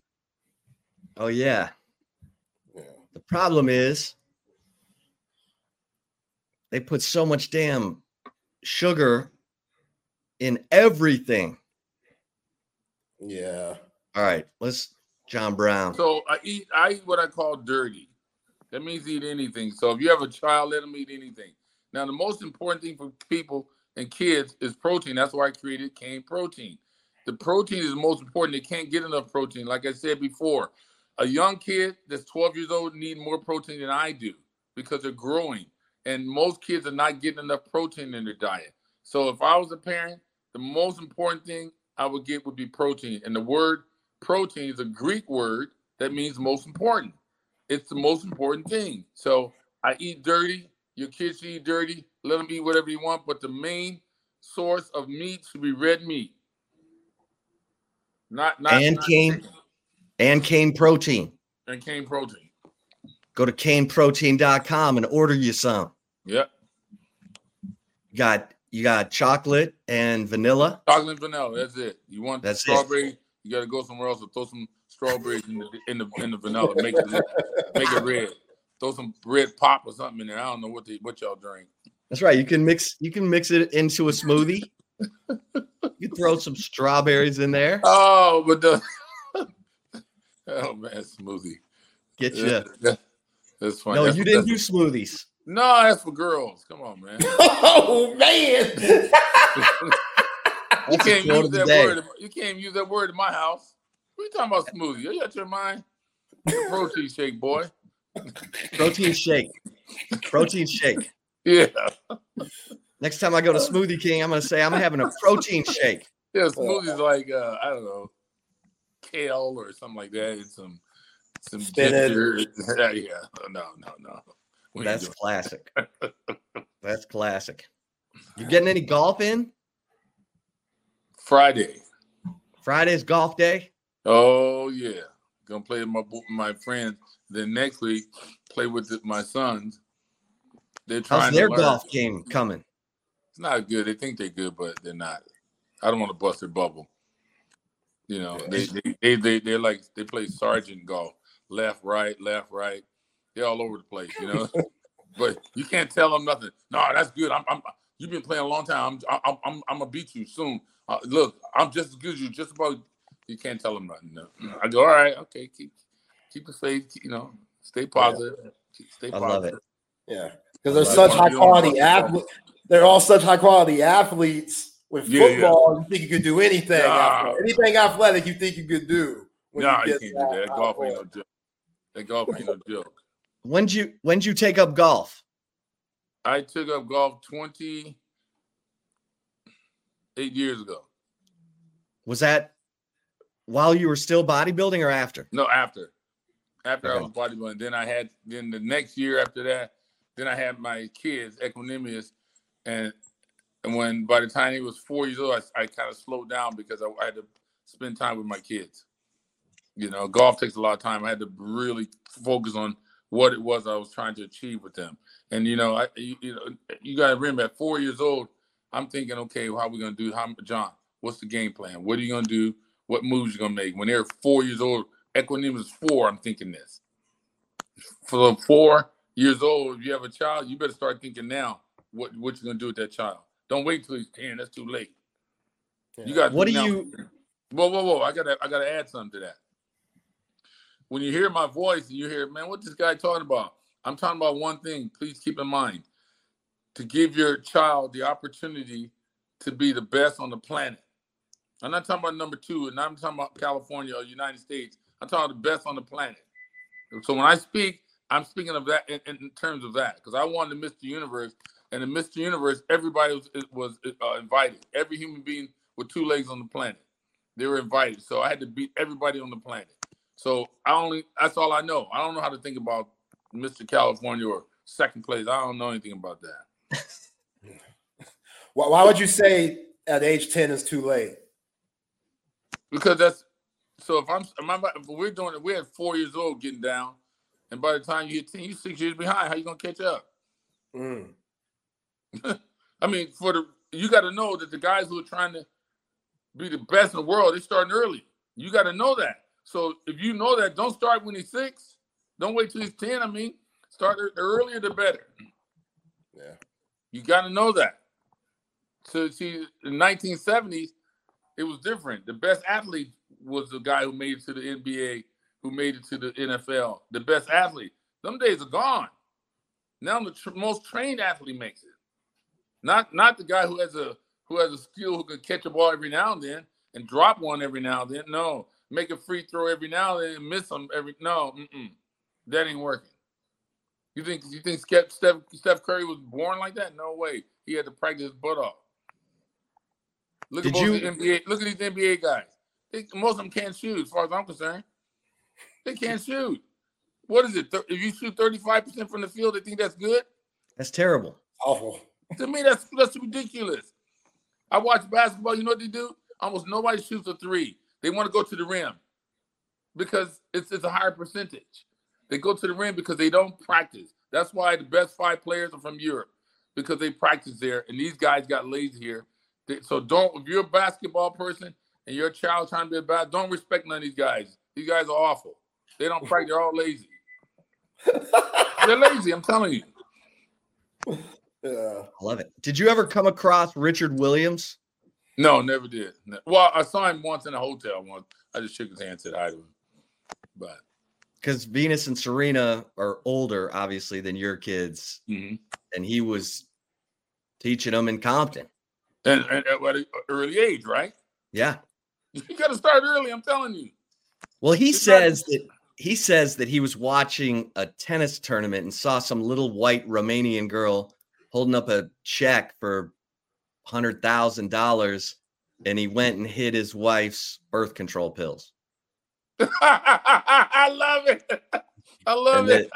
Oh yeah. Yeah. The problem is they put so much damn sugar in everything. Yeah. All right, let's John Brown. So I eat I eat what I call dirty. That means eat anything. So if you have a child, let them eat anything. Now the most important thing for people and kids is protein. That's why I created cane protein. The protein is the most important. They can't get enough protein. Like I said before, a young kid that's 12 years old need more protein than I do because they're growing. And most kids are not getting enough protein in their diet. So if I was a parent, the most important thing I would get would be protein. And the word protein is a Greek word that means most important. It's the most important thing. So I eat dirty. Your kids should eat dirty. Let them eat whatever you want. But the main source of meat should be red meat. Not not And not cane. chicken. And cane protein. and cane protein. Go to caneprotein.com and order you some. Yep. You got you got chocolate and vanilla. Chocolate and vanilla. That's it. You want That's it. strawberry? You got to go somewhere else and throw some strawberries in the in the, in the vanilla. Make it make it red. Throw some red pop or something in there. I don't know what the, what y'all drink. That's right. You can mix you can mix it into a smoothie. you can throw some strawberries in there. Oh, but the oh man, smoothie. Get you. Yeah, That's funny. No, That's- you didn't do smoothies. No, that's for girls. Come on, man. oh man. You can't use that day. word. You can't use that word in my house. What are you talking about smoothie? Are you out your mind? The protein shake, boy. Protein shake. Protein shake. Yeah. Next time I go to Smoothie King, I'm gonna say I'm having a protein shake. Yeah, smoothies like uh, I don't know, kale or something like that. And some some Spinach. ginger. Yeah, yeah. No, no, no. That's classic. That's classic. You getting any golf in? Friday. Friday's golf day. Oh yeah, gonna play with my my friends. Then next week, play with my sons. They're trying How's their golf game coming? It's not good. They think they're good, but they're not. I don't want to bust their bubble. You know, they they they they they're like they play sergeant golf, left, right, left, right. They're all over the place, you know. but you can't tell them nothing. No, that's good. I'm, I'm you've been playing a long time. I'm I'm I'm, I'm gonna beat you soon. Uh, look, I'm just as good as you. Just about. You can't tell them nothing. No. I go, all right, okay, keep keep the faith. You know, stay positive. Keep- Stay I love it. Yeah, because they're such high quality athletes. They're all such high quality athletes. With Yeah, yeah. football, you think you could do anything. Nah. athletic- anything athletic, you think you could do. when Nah, you get can't do that. that Golf ain't no joke. That golf ain't no joke. When'd you when'd you take up golf? I took up golf 28 years ago. Was that while you were still bodybuilding or after? No, after. After I was bodybuilding. Then I had then the next year after that, then I had my kids, Equanimeous, and and when by the time he was four years old, I, I kind of slowed down because I, I had to spend time with my kids. You know, golf takes a lot of time. I had to really focus on what it was I was trying to achieve with them. And you know, I you, you know you got to remember at four years old, I'm thinking, okay, how are we gonna do? How John? What's the game plan? What are you gonna do? What moves you gonna make? When they're four years old, Equanimeous is four. I'm thinking this. For four years old, if you have a child, you better start thinking now what what you're gonna do with that child. Don't wait till he's ten. That's too late. You got What do you Whoa, whoa, whoa! I gotta, I gotta add something to that. When you hear my voice and you hear, man, what this guy talking about? I'm talking about one thing. Please keep in mind to give your child the opportunity to be the best on the planet. I'm not talking about number two, and I'm talking about California or United States. I'm talking about the best on the planet. So when I speak, I'm speaking of that in, in terms of that because I won the Mr. Universe, and in Mr. Universe, everybody was was uh, invited. Every human being with two legs on the planet, they were invited. So I had to beat everybody on the planet. So I only that's all I know. I don't know how to think about Mr. California or second place. I don't know anything about that. Why, why would you say at age 10 is too late? because that's so if I'm, if I'm if we're doing it, we're at four years old getting down, and by the time you hit ten, you're six years behind. How you gonna catch up? Mm. I mean, for the you got to know that the guys who are trying to be the best in the world, they're starting early. You got to know that. So if you know that, don't start when he's six. Don't wait till he's ten. I mean, start the earlier the better. Yeah. You got to know that. So see, in 1970s, it was different. The best athlete was the guy who made it to the NBA, who made it to the NFL. The best athlete. Them days are gone. Now the tr- most trained athlete makes it. Not not the guy who has a who has a skill who can catch a ball every now and then and drop one every now and then. No, make a free throw every now and then and miss them every. No, mm-mm. that ain't working. You think you think Steph, Steph Steph Curry was born like that? No way. He had to practice his butt off. Look Did at most you- the NBA. Look at these NBA guys. They, most of them can't shoot, as far as I'm concerned. They can't shoot. What is it? Thir- If you shoot 35% from the field, they think that's good. That's terrible. Awful. To me, that's that's ridiculous. I watch basketball. You know what they do? Almost nobody shoots a three. They want to go to the rim because it's it's a higher percentage. They go to the rim because they don't practice. That's why the best five players are from Europe because they practice there, and these guys got lazy here. They- so don't if you're a basketball person and your child trying to be a bad, don't respect none of these guys. These guys are awful. They don't practice. They're all lazy. They're lazy. I'm telling you. Yeah. I love it. Did you ever come across Richard Williams? No, never did. Well, I saw him once in a hotel once. I just shook his hand, said hi to him. But Because Venus and Serena are older, obviously, than your kids, mhm. and he was teaching them in Compton. and, and at an early age, right? Yeah. You got to start early. I'm telling you. Well, he It's not- says that he says that he was watching a tennis tournament and saw some little white Romanian girl holding up a check for hundred thousand dollars, and he went and hid his wife's birth control pills. I love it. I love And it.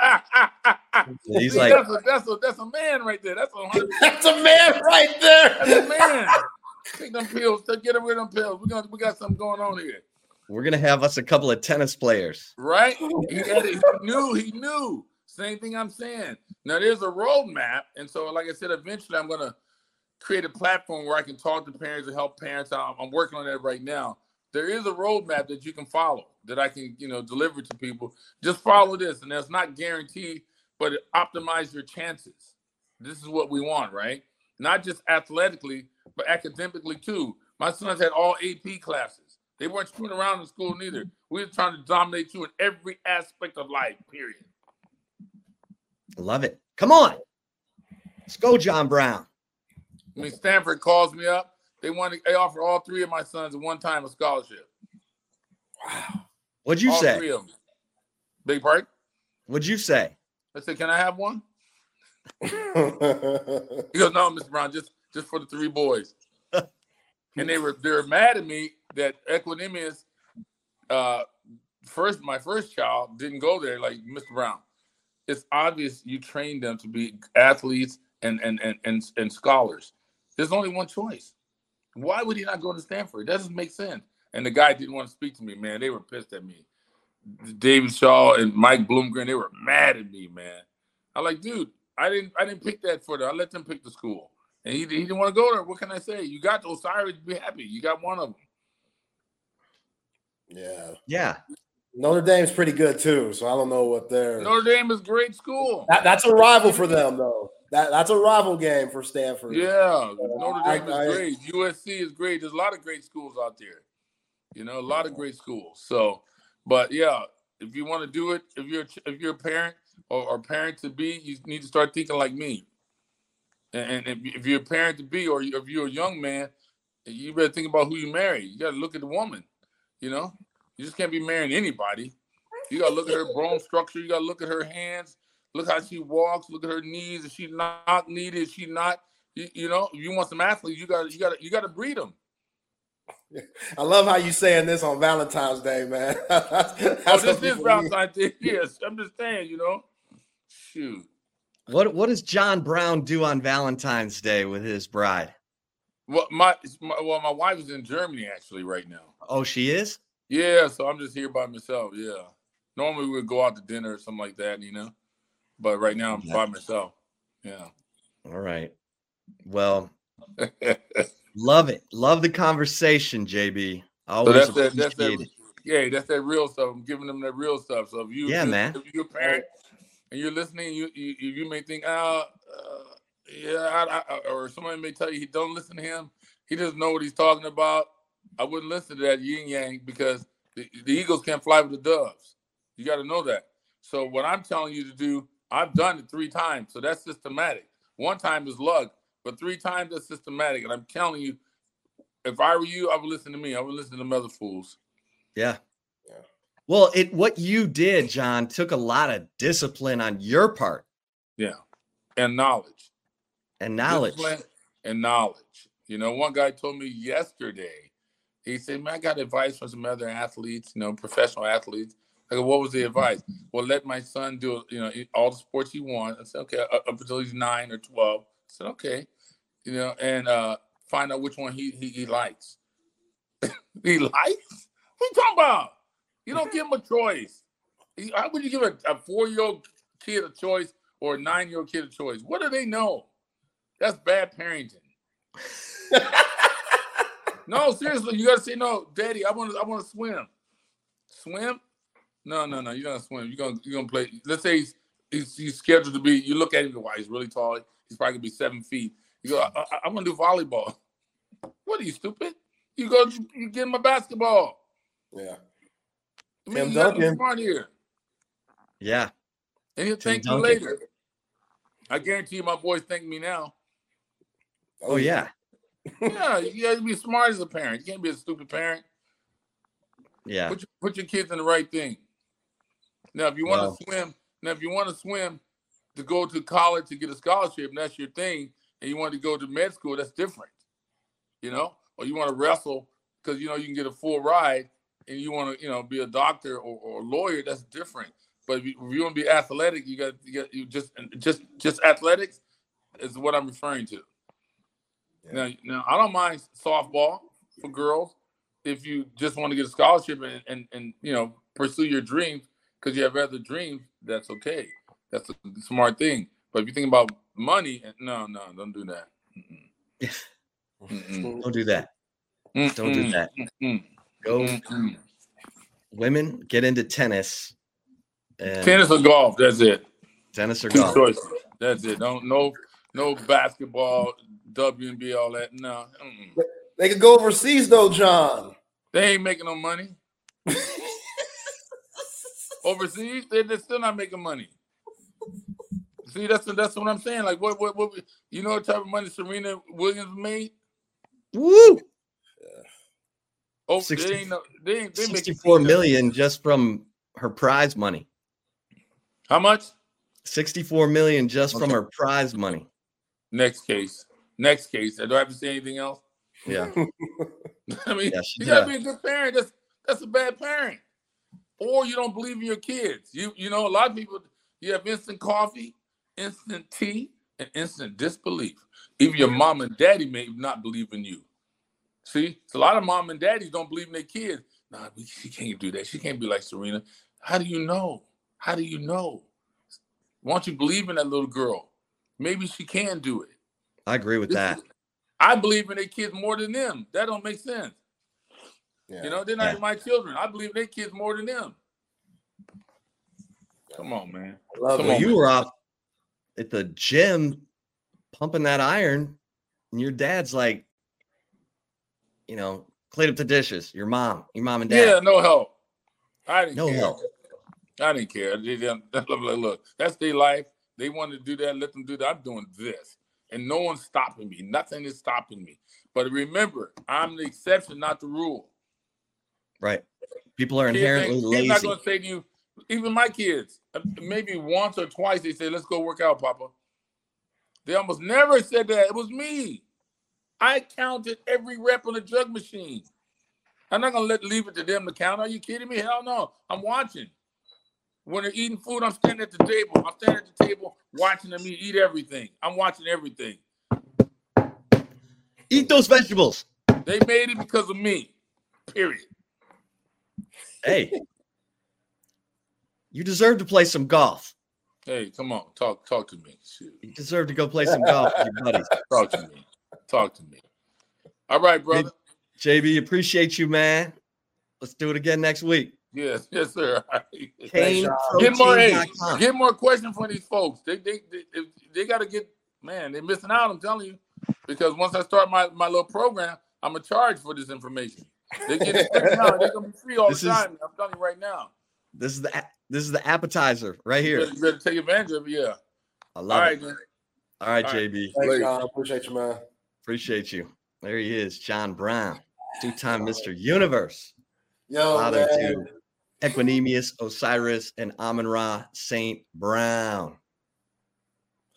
And he's See, like, that's, a, that's a that's a man right there. That's a That's a man right there. that's a man. Take them pills. Take get rid of them pills. We got we got something going on here, "We're gonna have us a couple of tennis players." right? He, had it, he knew. He knew. Same thing I'm saying. Now there's a roadmap, and so like I said, eventually I'm gonna create a platform where I can talk to parents and help parents. I'm, I'm working on that right now. There is a roadmap that you can follow that I can, you know, deliver to people. Just follow this, and that's not guaranteed, but it optimize your chances. This is what we want, right? Not just athletically, but academically too. My sons had all AP classes. They weren't screwing around in school neither. We were trying to dominate you in every aspect of life. Period. Love it. Come on, let's go, John Brown. I mean, Stanford calls me up. They want to. They offer all three of my sons at one time a scholarship. What'd you all say? three of them. Big part. What'd you say? I said, "Can I have one?" He goes, "No, Mr. Brown, just just for the three boys." and they were they were mad at me that Equanimeous, uh, first my first child didn't go there. Like Mr. Brown, it's obvious you trained them to be athletes and and and and, and scholars. There's only one choice. Why would he not go to Stanford? It doesn't make sense. And the guy didn't want to speak to me, man. They were pissed at me. David Shaw and Mike Bloomgren, they were mad at me, man. I'm like, dude, I didn't I didn't pick that for them. I let them pick the school. And he, he didn't want to go there. What can I say? You got Osiris, be happy. You got one of them. yeah. Yeah, Notre Dame's pretty good too, so I don't know what they're. Notre Dame is great school. That, that's a rival for them, though. That that's a rival game for Stanford. Yeah, Notre I- Dame is I- great. USC is great. There's a lot of great schools out there. You know, a lot of great schools. So, but yeah, if you want to do it, if you're if you're a parent or, or parent to be, you need to start thinking like me. And, and if, if you're a parent to be, or if you're a young man, you better think about who you marry. You got to look at the woman. You know, you just can't be marrying anybody. You got to look at her bone structure. You got to look at her hands. Look how she walks. Look at her knees. Is she not needed? Is she not? You, you know, you want some athletes, you got you got you got to breed them. I love how you saying this on Valentine's Day, man. Oh, this what is people Valentine's Day. Yes, I'm just saying. You know, shoot. what what does John Brown do on Valentine's Day with his bride? Well, my, my well, my wife is in Germany actually right now. Oh, she is. Yeah, so I'm just here by myself. Yeah, normally we would go out to dinner or something like that, you know, but right now I'm by myself. Yeah. All right. Well, love it. Love the conversation, JB. so Always that's that. That's that. Yeah, that's that real stuff. I'm giving them that real stuff. So if you, Yeah, man. if you're a parent and you're listening, you you, you may think, uh, uh yeah, I, I, or somebody may tell you, he don't listen to him. He doesn't know what he's talking about. I wouldn't listen to that yin yang because the, the eagles can't fly with the doves. You got to know that. So what I'm telling you to do, I've done it three times. So that's systematic. One time is luck, but three times that's systematic. And I'm telling you, if I were you, I would listen to me. I would listen to them other fools. Yeah. Yeah. Well, it what you did, John, took a lot of discipline on your part Yeah. And knowledge. and knowledge. Discipline and knowledge. You know, one guy told me yesterday. He said, "Man, I got advice from some other athletes. You know, professional athletes." I go, "What was the advice?" Well, let my son do you know all the sports he wants. I said, "Okay," up until he's nine or twelve. I said, "Okay," you know, and uh, find out which one he he, he likes. he likes. What you talking about? You don't give him a choice. How would you give a, a four year old kid a choice or a nine year old kid a choice? What do they know? That's bad parenting. no, seriously, you gotta say no, Daddy. I want to. I want to swim. Swim? No, no, no. You're gonna swim. You're gonna you're gonna play. Let's say he's, he's, he's scheduled to be. You look at him. Why he's really tall. He's probably gonna be seven feet. You go. I, I, I'm gonna do volleyball. What are you stupid? You go. You get him a basketball. Yeah. I mean, Tim Duncan. Smart here. Yeah. And he'll Tim thank Duncan. you later. I guarantee you, my boys thank me now. Oh yeah. yeah, you got to be smart as a parent. You can't be a stupid parent. Yeah. Put your, put your kids in the right thing. Now, if you want well, to swim, now if you want to swim to go to college to get a scholarship, and that's your thing, and you want to go to med school, that's different. You know, or you want to wrestle because you know you can get a full ride, and you want to you know be a doctor or, or a lawyer, that's different. But if you, if you want to be athletic, you got you got you just just just athletics is what I'm referring to. Yeah. Now, now I don't mind softball for girls if you just want to get a scholarship and and, and you know pursue your dreams because you have other dreams. That's okay. That's a smart thing. But if you think about money, eh, no, no, don't do that. don't do that. Don't do that. Go. Women get into tennis. tennis or golf. That's it. Tennis or Two golf. Choices. That's it. Don't no no basketball, WNBA, all that. No. Mm-mm. They could go overseas though, John. They ain't making no money. overseas, they, they're still not making money. See, that's that's what I'm saying. Like, what, what, what? You know what type of money Serena Williams made? Woo! Oh, 60, they ain't no, they ain't, they 64 million just from her prize money. How much? 64 million just okay. from her prize money. Next case. Next case. Do I have to say anything else? Yeah. I mean, yes, you gotta be a good parent. That's that's a bad parent. Or you don't believe in your kids. You you know, a lot of people you have instant coffee, instant tea, and instant disbelief. Even your mom and daddy may not believe in you. See, so a lot of mom and daddies don't believe in their kids. Nah, she can't do that. She can't be like Serena. How do you know? How do you know? Why don't you believe in that little girl? Maybe she can do it. I agree with this that. Is, I believe in their kids more than them. That don't make sense. Yeah. You know, they're not yeah. my children. I believe their kids more than them. Come on, man. Come on, you man. were off at the gym pumping that iron, and your dad's like, you know, clean up the dishes. Your mom, your mom and dad. Yeah, no help. I didn't no care. help. I didn't care. They didn't, look, that's their life. They want to do that. Let them do that. I'm doing this, and no one's stopping me. Nothing is stopping me. But remember, I'm the exception, not the rule. Right. People are inherently kids, lazy. Not going to say to you, even my kids, uh, maybe once or twice they say, "Let's go work out, Papa." They almost never said that. It was me. I counted every rep on the drug machine. I'm not gonna let leave it to them to count. Are you kidding me? Hell no. I'm watching. When they're eating food, I'm standing at the table. I'm standing at the table watching them eat, eat everything. I'm watching everything. Eat those vegetables. They made it because of me. Period. Hey, you deserve to play some golf. Hey, come on, talk talk to me. Shoot. You deserve to go play some golf with your buddies. Talk to me. Talk to me. All right, brother. Hey, JB, appreciate you, man. Let's do it again next week. Yes, yes, sir. Kane, get more, hey, get more questions from these folks. They, they, they, they got to get, man, they're missing out. I'm telling you, because once I start my, my little program, I'm a charge for this information. They get it now. They're gonna be free all this the time. Is, I'm telling you right now. This is the this is the appetizer right here. You better, take advantage of it. Yeah. I love all it. Right, man. All right, all right. JB. Thanks, John. Appreciate you, man. Appreciate you. There he is, John Brown, two-time Mr. Universe. Yo, father man. to Equanimeous, Osiris, and Amon Ra St. Brown.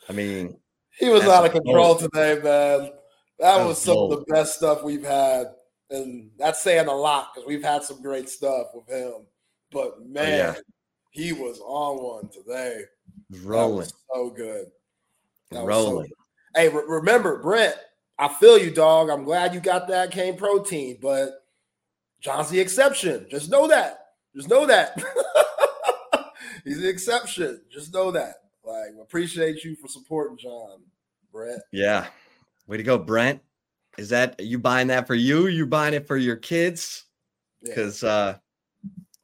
I mean, he was out of control today, man. That, That was was some of the best stuff we've had, and that's saying a lot because we've had some great stuff with him. But man, Oh, yeah. he was on one today. Rolling, so good. That was so rolling. Hey, re- remember, Brent, I feel you, dog. I'm glad you got that cane protein, but John's the exception. Just know that. Just know that. He's the exception. Just know that. Like, appreciate you for supporting John, Brent. Yeah. Way to go, Brent. Is that you buying that for you? You buying it for your kids? Yeah. Because uh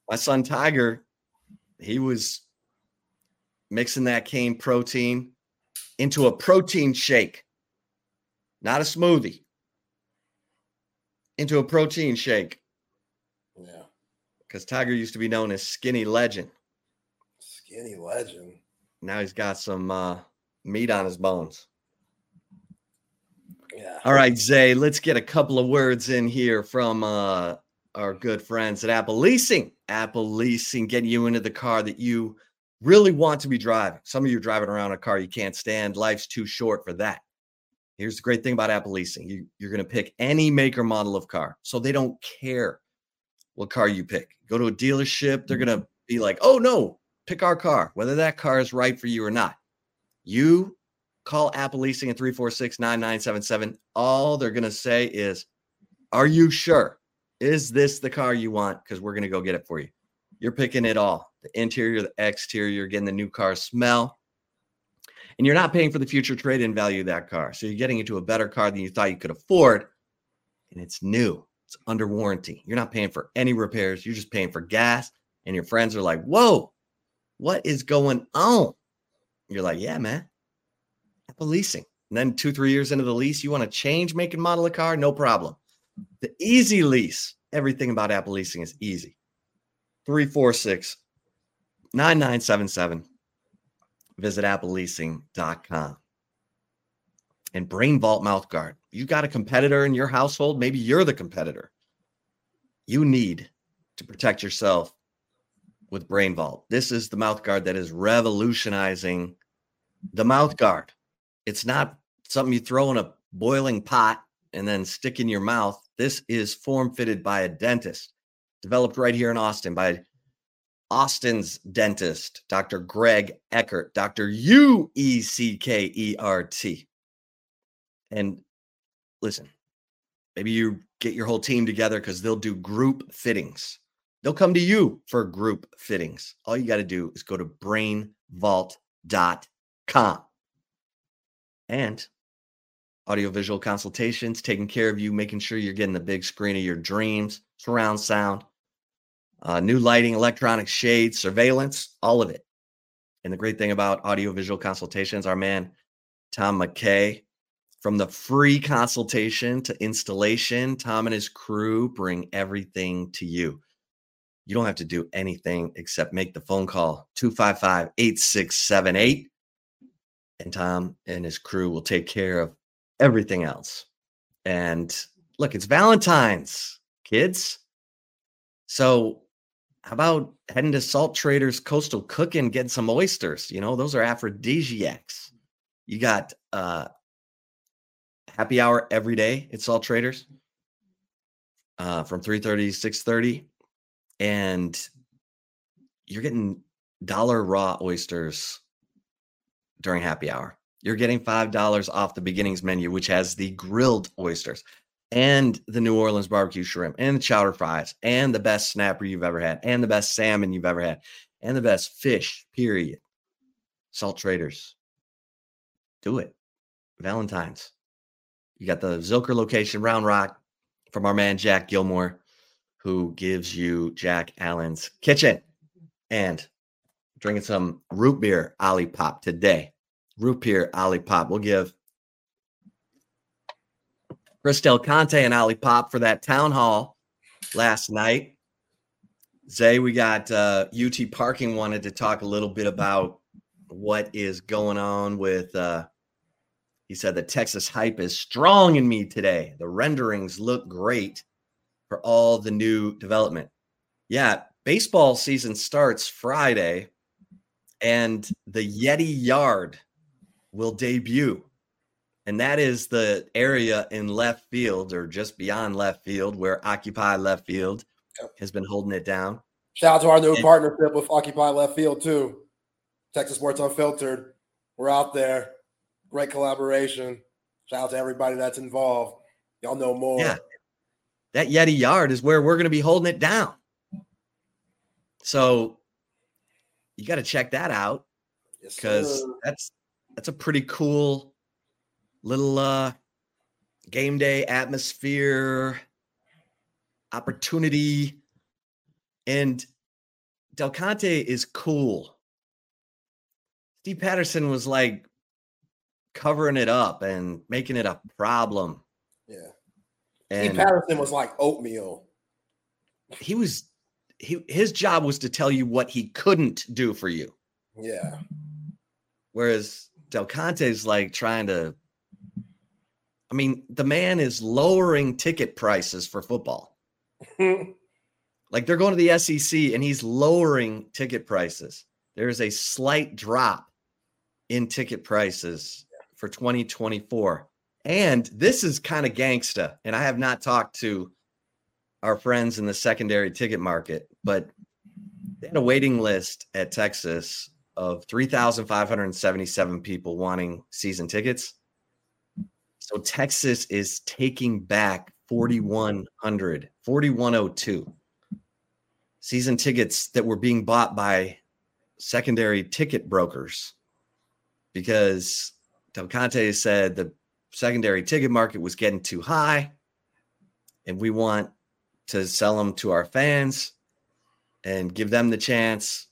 my son Tiger, he was mixing that cane protein into a protein shake, not a smoothie, into a protein shake. Yeah. Because Tiger used to be known as Skinny Legend. Skinny legend. Now he's got some uh, meat on his bones. Yeah. All right, Zay, let's get a couple of words in here from uh, our good friends at Apple Leasing. Apple Leasing getting you into the car that you really want to be driving. Some of you are driving around a car you can't stand. Life's too short for that. Here's the great thing about Apple Leasing you, you're going to pick any maker model of car. So they don't care what car you pick. Go to a dealership, they're going to be like, oh, no, pick our car, whether that car is right for you or not. You call Apple Leasing at 346 9977. All they're going to say is, Are you sure? Is this the car you want? Because we're going to go get it for you. You're picking it all the interior, the exterior, getting the new car smell. And you're not paying for the future trade in value of that car. So you're getting into a better car than you thought you could afford. And it's new, it's under warranty. You're not paying for any repairs. You're just paying for gas. And your friends are like, Whoa, what is going on? You're like, Yeah, man. Apple leasing. And then two, three years into the lease, you want to change make and model of car? No problem. The easy lease, everything about Apple leasing is easy. 346 9977. Visit appleleasing.com. And Brain Vault Mouthguard. You got a competitor in your household? Maybe you're the competitor. You need to protect yourself with Brain Vault. This is the mouthguard that is revolutionizing the mouthguard. It's not something you throw in a boiling pot and then stick in your mouth. This is form fitted by a dentist, developed right here in Austin by Austin's dentist, Dr. Greg Ueckert, Dr. U E C K E R T. And listen, maybe you get your whole team together because they'll do group fittings. They'll come to you for group fittings. All you got to do is go to brainvault.com and audiovisual consultations, taking care of you, making sure you're getting the big screen of your dreams, surround sound, uh, new lighting, electronic shades, surveillance, all of it. And the great thing about audiovisual consultations, our man Tom McKay, from the free consultation to installation, Tom and his crew bring everything to you. You don't have to do anything except make the phone call 255 8678. And Tom and his crew will take care of everything else. And look, it's Valentine's, kids. So, how about heading to Salt Traders Coastal Cooking, getting some oysters? You know, those are aphrodisiacs. You got uh happy hour every day at Salt Traders uh, from 3:30 to 6:30, and you're getting dollar raw oysters during happy hour. You're getting five dollars off the beginnings menu, which has the grilled oysters and the New Orleans barbecue shrimp and the chowder fries and the best snapper you've ever had and the best salmon you've ever had and the best fish. Period. Salt Traders. Do it. Valentine's. You got the Zilker location, Round Rock, from our man Jack Gilmore, who gives you Jack Allen's kitchen. And drinking some root beer Olipop today. Root beer Olipop. We'll give Chris Del Conte and Olipop for that town hall last night. Zay, we got uh, UT Parking wanted to talk a little bit about what is going on with uh, he said the Texas hype is strong in me today. The renderings look great for all the new development. Yeah, baseball season starts Friday, and the Yeti Yard will debut. and that is the area in left field or just beyond left field where Occupy Left Field Yep. has been holding it down. Shout out to our new And- partnership with Occupy Left Field too. Texas Sports Unfiltered. We're out there. Great collaboration. Shout out to everybody that's involved. Y'all know more. Yeah. That Yeti Yard is where we're going to be holding it down. So you got to check that out because sir. that's that's a pretty cool little uh game day atmosphere opportunity and del conte is cool steve patterson was like covering it up and making it a problem yeah. and Steve Patterson was like oatmeal. he was he his job was to tell you what he couldn't do for you Yeah. Whereas Del Conte's like trying to, I mean, the man is lowering ticket prices for football. Like they're going to the SEC and he's lowering ticket prices. There is a slight drop in ticket prices for 2024. And this is kind of gangsta. And I have not talked to our friends in the secondary ticket market, but they had a waiting list at Texas of 3,577 people wanting season tickets. So Texas is taking back 4,100, 4,102 season tickets that were being bought by secondary ticket brokers because Del Conte said the secondary ticket market was getting too high and we want to sell them to our fans and give them the chance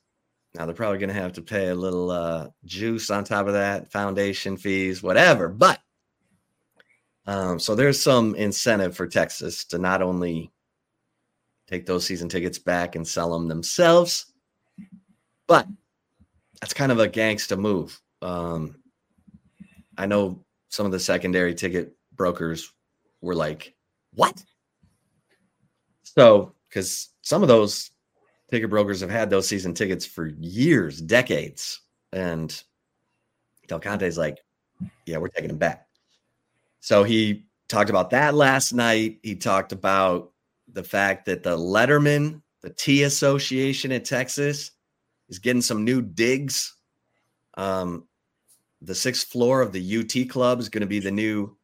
now they're probably going to have to pay a little uh, juice on top of that, foundation fees, whatever. But um, so there's some incentive for Texas to not only take those season tickets back and sell them themselves, but that's kind of a gangsta move. Um, I know some of the secondary ticket brokers were like, "What?" So, because some of those ticket brokers have had those season tickets for years, decades. And Del Conte's like, yeah, we're taking them back. So he talked about that last night. He talked about the fact that the Letterman, the T Association in Texas, is getting some new digs. Um, the sixth floor of the UT club is going to be the new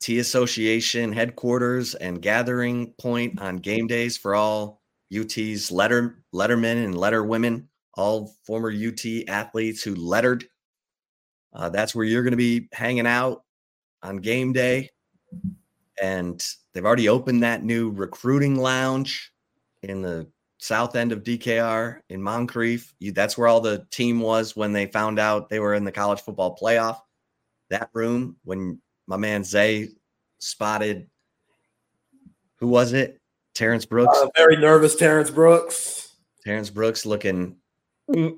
T Association headquarters and gathering point on game days for all UT's letter lettermen and letter women, all former UT athletes who lettered. Uh, that's where you're going to be hanging out on game day. And they've already opened that new recruiting lounge in the south end of DKR in Moncrief. You, that's where all the team was when they found out they were in the college football playoff. That room when my man Zay spotted who was it? Terrence Brooks. Uh, very nervous Terrence Brooks. Terrence Brooks looking Yeah.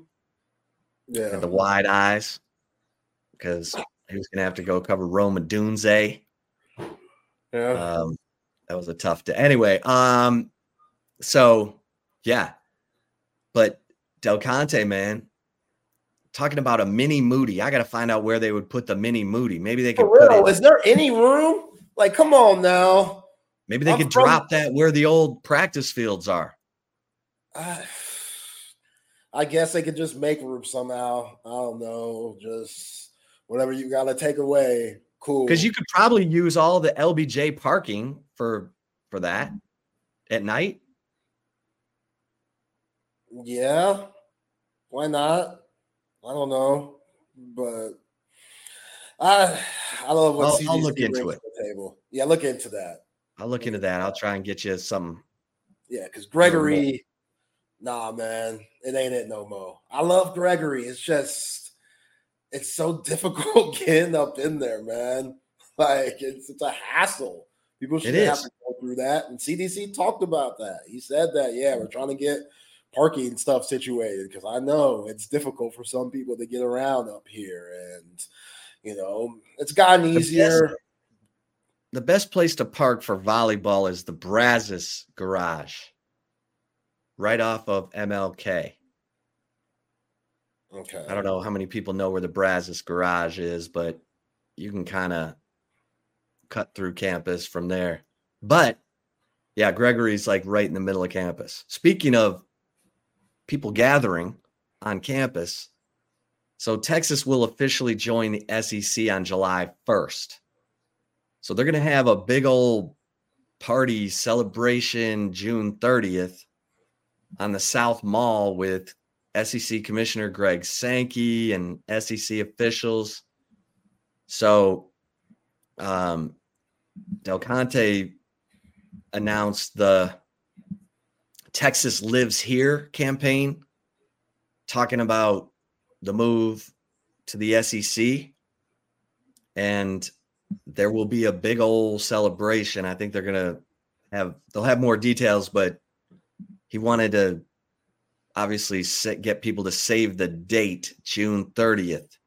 at the wide eyes because he was going to have to go cover Rome Odunze. Yeah. Um, that was a tough day. Anyway, um, so yeah, but Del Conte, man, talking about a mini Moody. I got to find out where they would put the mini Moody. Maybe they could For put real, it. is there any room? Like, come on now. Maybe they I'm could from- drop that where the old practice fields are. I, I guess they could just make room somehow. I don't know. Just whatever you got to take away. Cool. Because you could probably use all the LBJ parking for for that at night. Yeah. Why not? I don't know, but I I love what I'll- I'll look into it. the table. Yeah, look into that. I'll look into that. I'll try and get you something. Yeah, because Gregory, nah, man, it ain't it no more. I love Gregory. It's just it's so difficult getting up in there, man. Like it's it's a hassle. People should have to go through that. And CDC talked about that. He said that, yeah, we're trying to get parking stuff situated because I know it's difficult for some people to get around up here. And you know, it's gotten The easier. best- The best place to park for volleyball is the Brazos Garage, right off of MLK. Okay. I don't know how many people know where the Brazos Garage is, but you can kind of cut through campus from there. But yeah, Gregory's like right in the middle of campus. Speaking of people gathering on campus, so Texas will officially join the SEC on July 1st. So they're going to have a big old party celebration June 30th on the South Mall with SEC Commissioner Greg Sankey and SEC officials. So um, Del Conte announced the Texas Lives Here campaign, talking about the move to the SEC. And there will be a big old celebration. I think they're going to have, they'll have more details, but he wanted to obviously set, get people to save the date, June 30th.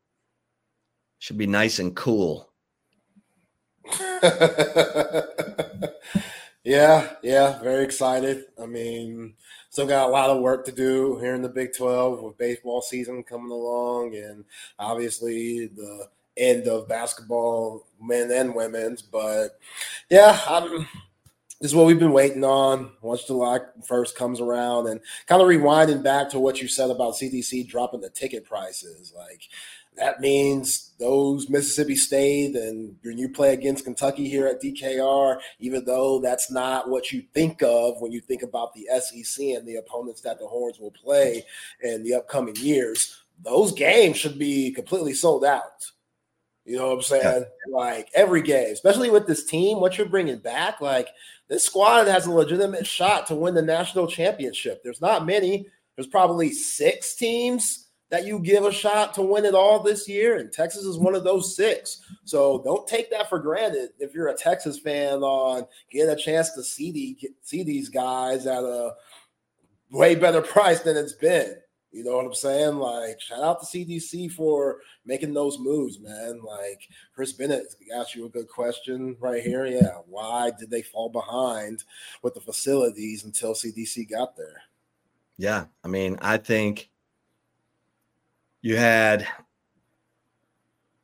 Should be nice and cool. yeah, yeah, very excited. I mean, still got a lot of work to do here in the Big 12 with baseball season coming along and obviously the end of basketball, men and women's. But yeah, I'm this is what we've been waiting on once July 1st comes around and kind of rewinding back to what you said about CDC dropping the ticket prices. Like that means those Mississippi State and when you play against Kentucky here at DKR, even though that's not what you think of when you think about the SEC and the opponents that the Horns will play in the upcoming years, those games should be completely sold out. You know what I'm saying? Yeah. Like every game, especially with this team, what you're bringing back, like this squad has a legitimate shot to win the national championship. There's not many. There's probably six teams that you give a shot to win it all this year, and Texas is one of those six. So don't take that for granted if you're a Texas fan on getting a chance to see the, see these guys at a way better price than it's been. You know what I'm saying? Like, shout out to CDC for making those moves, man. Like, Chris Bennett asked you a good question right here. Yeah, why did they fall behind with the facilities until CDC got there? Yeah, I mean, I think you had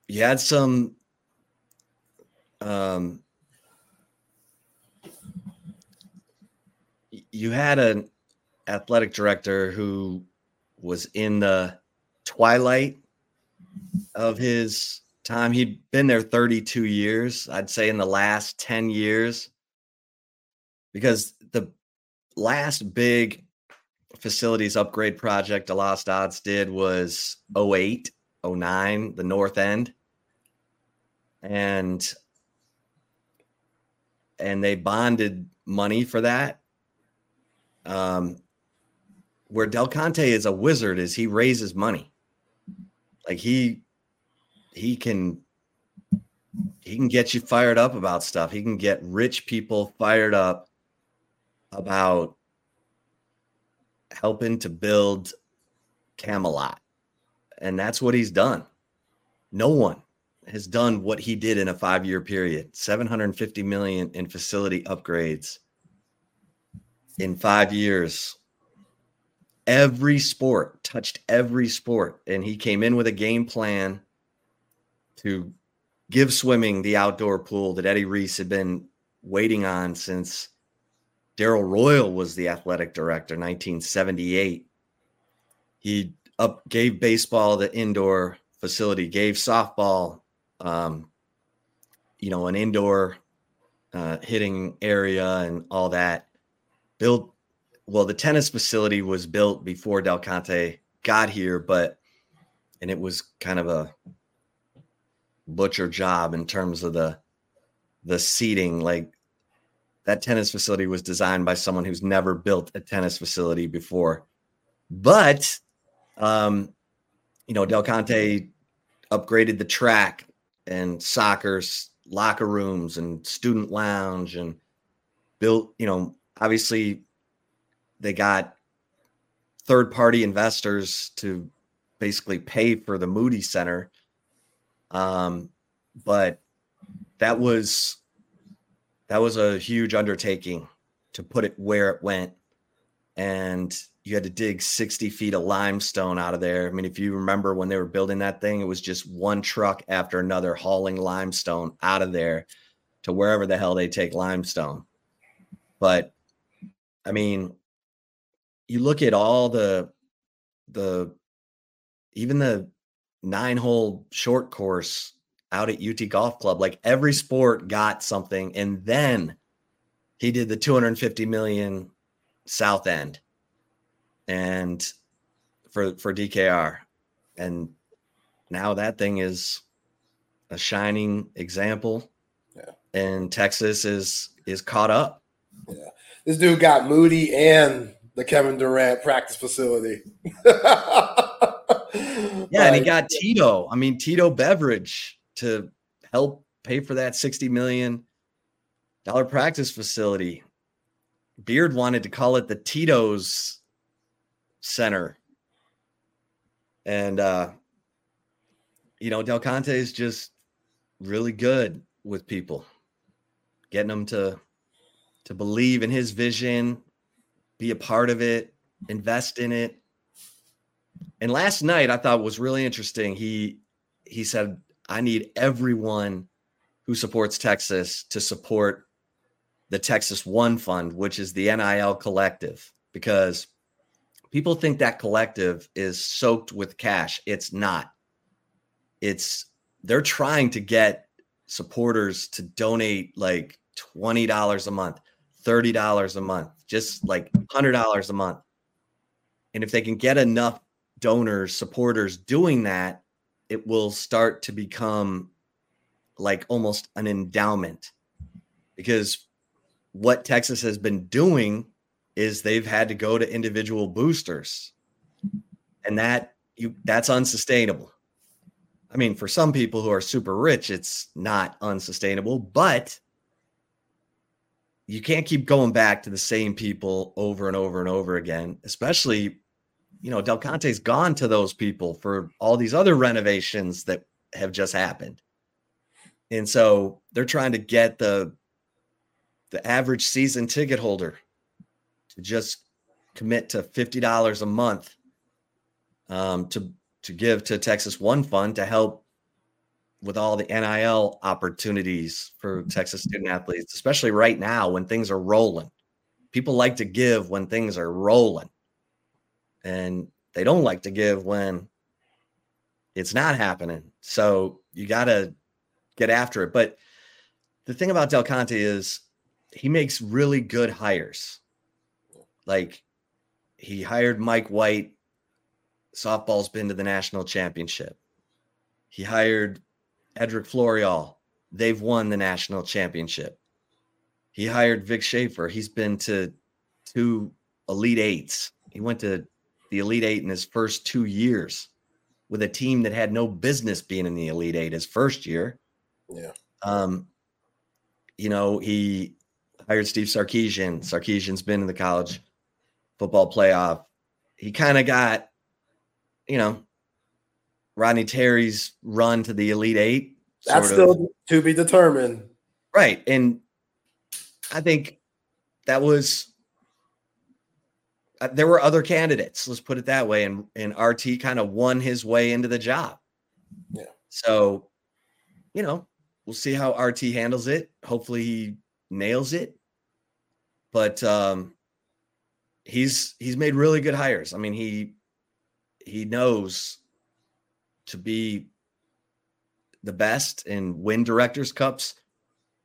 you had some um you had an athletic director who was in the twilight of his time. He'd been there 32 years i'd say in the last 10 years. Because the last big facilities upgrade project DeLoss Dodds did was 08, 09, the north end. And and they bonded money for that. Um where Del Conte is a wizard is he raises money. Like he he can he can get you fired up about stuff. He can get rich people fired up about helping to build Camelot. And that's what he's done. No one has done what he did in a 5-year period. 750 million in facility upgrades in 5 years. Every sport touched every sport and he came in with a game plan to give swimming the outdoor pool that Eddie Reese had been waiting on since Darrell Royal was the athletic director, 1978. He up gave baseball the indoor facility, gave softball, um, you know, an indoor uh, hitting area and all that. Built well, the tennis facility was built before Del Conte got here, but and it was kind of a butcher job in terms of the the seating. Like that tennis facility was designed by someone who's never built a tennis facility before. But, um, you know, Del Conte upgraded the track and soccer's locker rooms and student lounge and built, you know, obviously they got third party investors to basically pay for the Moody Center. Um, but that was that was a huge undertaking to put it where it went and you had to dig 60 feet of limestone out of there. I mean, if you remember when they were building that thing, it was just one truck after another hauling limestone out of there to wherever the hell they take limestone. But I mean, you look at all the the even the nine hole short course out at UT Golf Club, like every sport got something. And then he did the 250 million South End and for for DKR. And now that thing is a shining example. Yeah. And Texas is is caught up. Yeah. This dude got Moody and the Kevin Durant practice facility. Yeah, and he got Tito. I mean, Tito Beveridge to help pay for that $60 million practice facility. Beard wanted to call it the Tito's Center. And uh, you know, Del Conte is just really good with people, getting them to to believe in his vision, be a part of it, invest in it. And last night I thought was really interesting. He he said, I need everyone who supports Texas to support the Texas One Fund, which is the NIL collective, because people think that collective is soaked with cash. It's not. It's they're trying to get supporters to donate like $20 a month, $30 a month, just like $100 a month. And if they can get enough donors, supporters doing that, it will start to become like almost an endowment because what Texas has been doing is they've had to go to individual boosters and that you that's unsustainable. I mean, for some people who are super rich, it's not unsustainable, but you can't keep going back to the same people over and over and over again, especially you know, Del Conte's gone to those people for all these other renovations that have just happened. And so they're trying to get the the average season ticket holder to just commit to $50 a month um, to to give to Texas One Fund to help with all the NIL opportunities for Texas student athletes, especially right now when things are rolling. People like to give when things are rolling and they don't like to give when it's not happening. So you got to get after it. But the thing about Del Conte is he makes really good hires. Like he hired Mike White. Softball's been to the national championship. He hired Edrick Floréal. They've won the national championship. He hired Vic Schaefer. He's been to two Elite Eights. He went to the Elite Eight in his first two years with a team that had no business being in the Elite Eight his first year. Yeah. Um, you know, he hired Steve Sarkisian. Sarkisian's been in the college football playoff. He kind of got, you know, Rodney Terry's run to the Elite Eight. That's still of. to be determined. Right. And I think that was there were other candidates. Let's put it that way. And and RT kind of won his way into the job. Yeah. So, you know, we'll see how RT handles it. Hopefully, he nails it. But um, he's he's made really good hires. I mean, he he knows to be the best and win directors cups.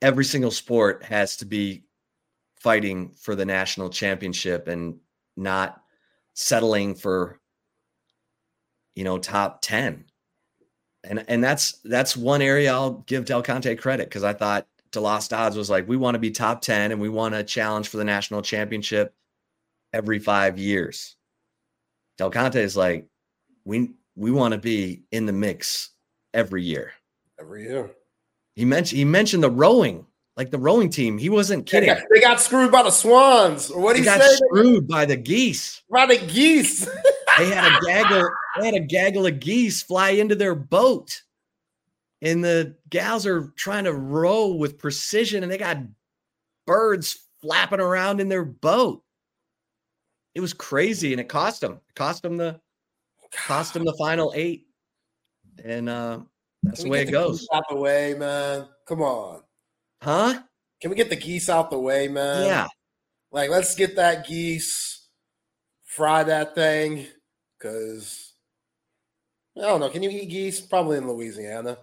Every single sport has to be fighting for the national championship and not settling for you know top 10 and and that's that's one area I'll give Del Conte credit because I thought DeLoss Dodds was like we want to be top 10 and we want to challenge for the national championship every 5 years. Del Conte is like we we want to be in the mix every year. Every year. He mentioned he mentioned the rowing like the rowing team. He wasn't kidding. They got, they got screwed by the swans. Or what he got say? screwed by the geese. By the geese. they had a gaggle. They had a gaggle of geese fly into their boat, and the gals are trying to row with precision, and they got birds flapping around in their boat. It was crazy, and it cost them. It cost them the cost them the final eight, and uh, that's the way it goes, geese away, man. Come on. Huh? Can we get the geese out the way, man? Yeah, Like, let's get that geese, fry that thing, because I don't know. Can you eat geese? Probably in Louisiana.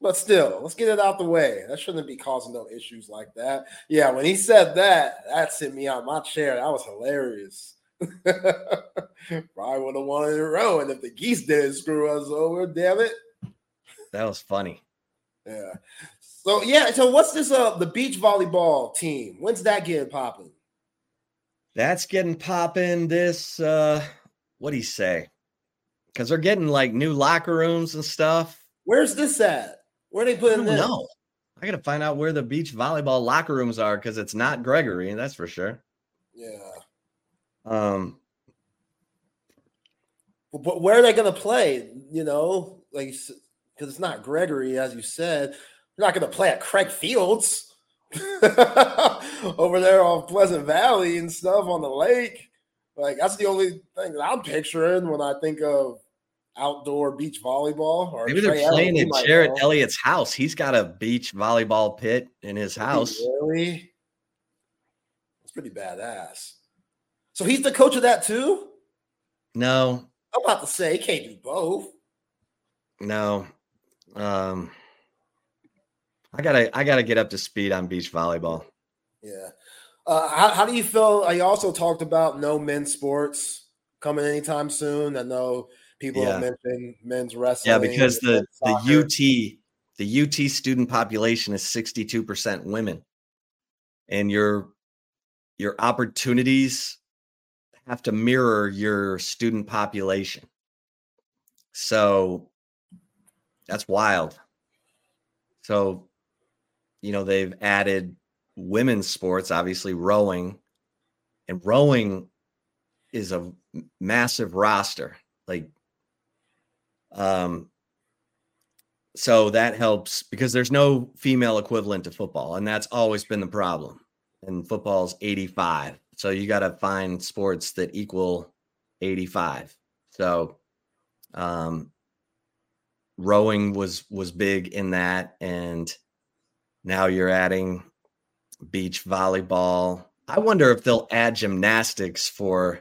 But still, let's get it out the way. That shouldn't be causing no issues like that. Yeah, when he said that, that sent me out my chair. That was hilarious. Probably would have won in a row. And if the geese didn't screw us over, damn it. that was funny. Yeah. So yeah, so what's this uh the beach volleyball team? When's that getting popping? That's getting popping. This uh, what do you say? Because they're getting like new locker rooms and stuff. Where's this at? Where they I putting this? know. I gotta find out where the beach volleyball locker rooms are because it's not Gregory, that's for sure. Yeah. Um, But, but where are they gonna play? You know, like because it's not Gregory, as you said. They're not gonna play at Krieg Fields over there on Pleasant Valley and stuff on the lake. Like that's the only thing that I'm picturing when I think of outdoor beach volleyball. Or maybe they're playing at Jerritt know. Elliott's house. He's got a beach volleyball pit in his house. Really? It's pretty badass. So he's the coach of that too? No, I'm about to say he can't do both. no. Um, I gotta, I gotta get up to speed on beach volleyball. Yeah. Uh, how, how do you feel? I also talked about no men's sports coming anytime soon. I know people have mentioned men's wrestling. Yeah, because the the. UT the UT student population is 62% women. And your your opportunities have to mirror your student population. So that's wild. So you know, they've added women's sports, obviously rowing. And rowing is a massive roster. Like um, so that helps because there's no female equivalent to football, and that's always been the problem. And football's 85. So you got to find sports that equal 85. So um rowing was was big in that and now you're adding beach volleyball. I wonder if they'll add gymnastics for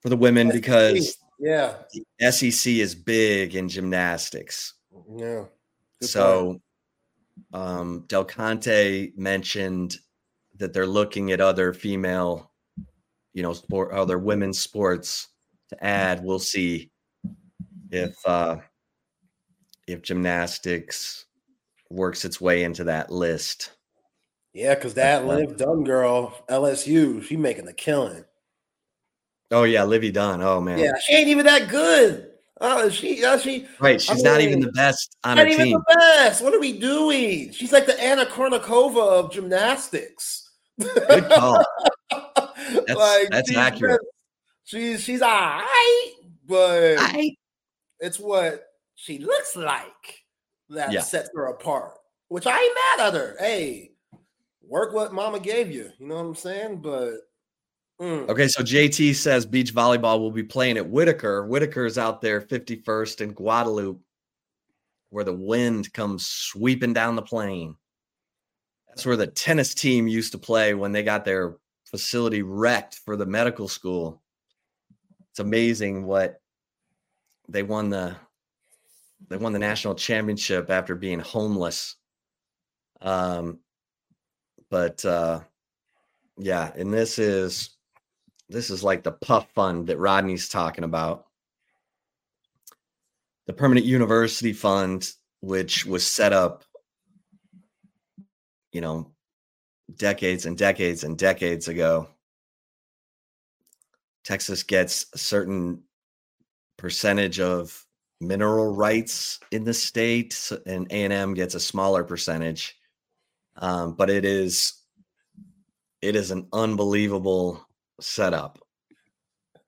for the women SEC. because Yeah. SEC is big in gymnastics. Yeah. Good so um Del Conte mentioned that they're looking at other female, you know, sport other women's sports to add. We'll see if uh if gymnastics works its way into that list. Yeah, because that That's Liv Dunne girl, LSU, she making the killing. Oh yeah, Livvy Dunne. Oh man. Yeah, she ain't even that good. Oh, she, uh, she, Right. She's not even the best on her not even team. the best. What are we doing? She's like the Anna Kournikova of gymnastics. Good call. That's- that's she's accurate. She's she's all right, but I it's what she looks like that Yeah. sets her apart. Which I ain't mad at her. Hey, work what mama gave you. You know what I'm saying? But mm, Okay, so JT says beach volleyball will be playing at Whitaker. Whitaker's out there 51st in Guadalupe, where the wind comes sweeping down the plain. That's where the tennis team used to play when they got their facility wrecked for the medical school. It's amazing what they won the they won the national championship after being homeless. Um but uh yeah, and this is this is like the PUF fund that Rodney's talking about. The permanent university fund, which was set up, you know, decades and decades and decades ago. Texas gets a certain percentage of mineral rights in the state, and A and M gets a smaller percentage. Um, but it is it is an unbelievable setup.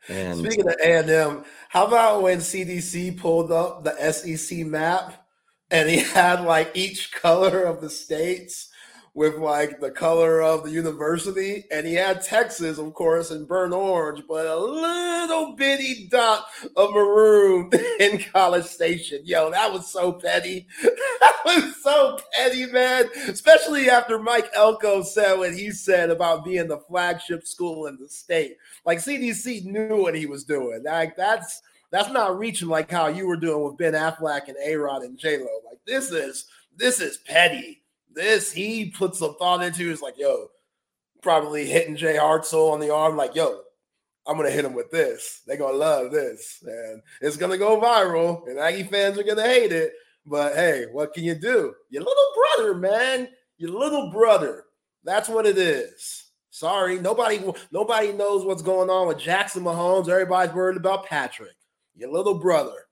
And Speaking of A&M, how about when CDC pulled up the SEC map and he had like each color of the states with like the color of the university, and he had Texas, of course, in burnt orange, but a little bitty dot of maroon in College Station. Yo, that was so petty. that was so petty, man. Especially after Mike Elko said what he said about being the flagship school in the state. Like CDC knew what he was doing. Like that's that's not reaching like how you were doing with Ben Affleck and A Rod and J Lo. Like this is this is petty this he put some thought into. Is like, yo, probably hitting Jay Hartzell on the arm, like, yo, I'm gonna hit him with this. They're gonna love this, and it's gonna go viral, and Aggie fans are gonna hate it. But hey, what can you do? Your little brother, man. Your little brother. That's what it is. Sorry, nobody nobody knows what's going on with Jackson Mahomes. Everybody's worried about Patrick. Your little brother.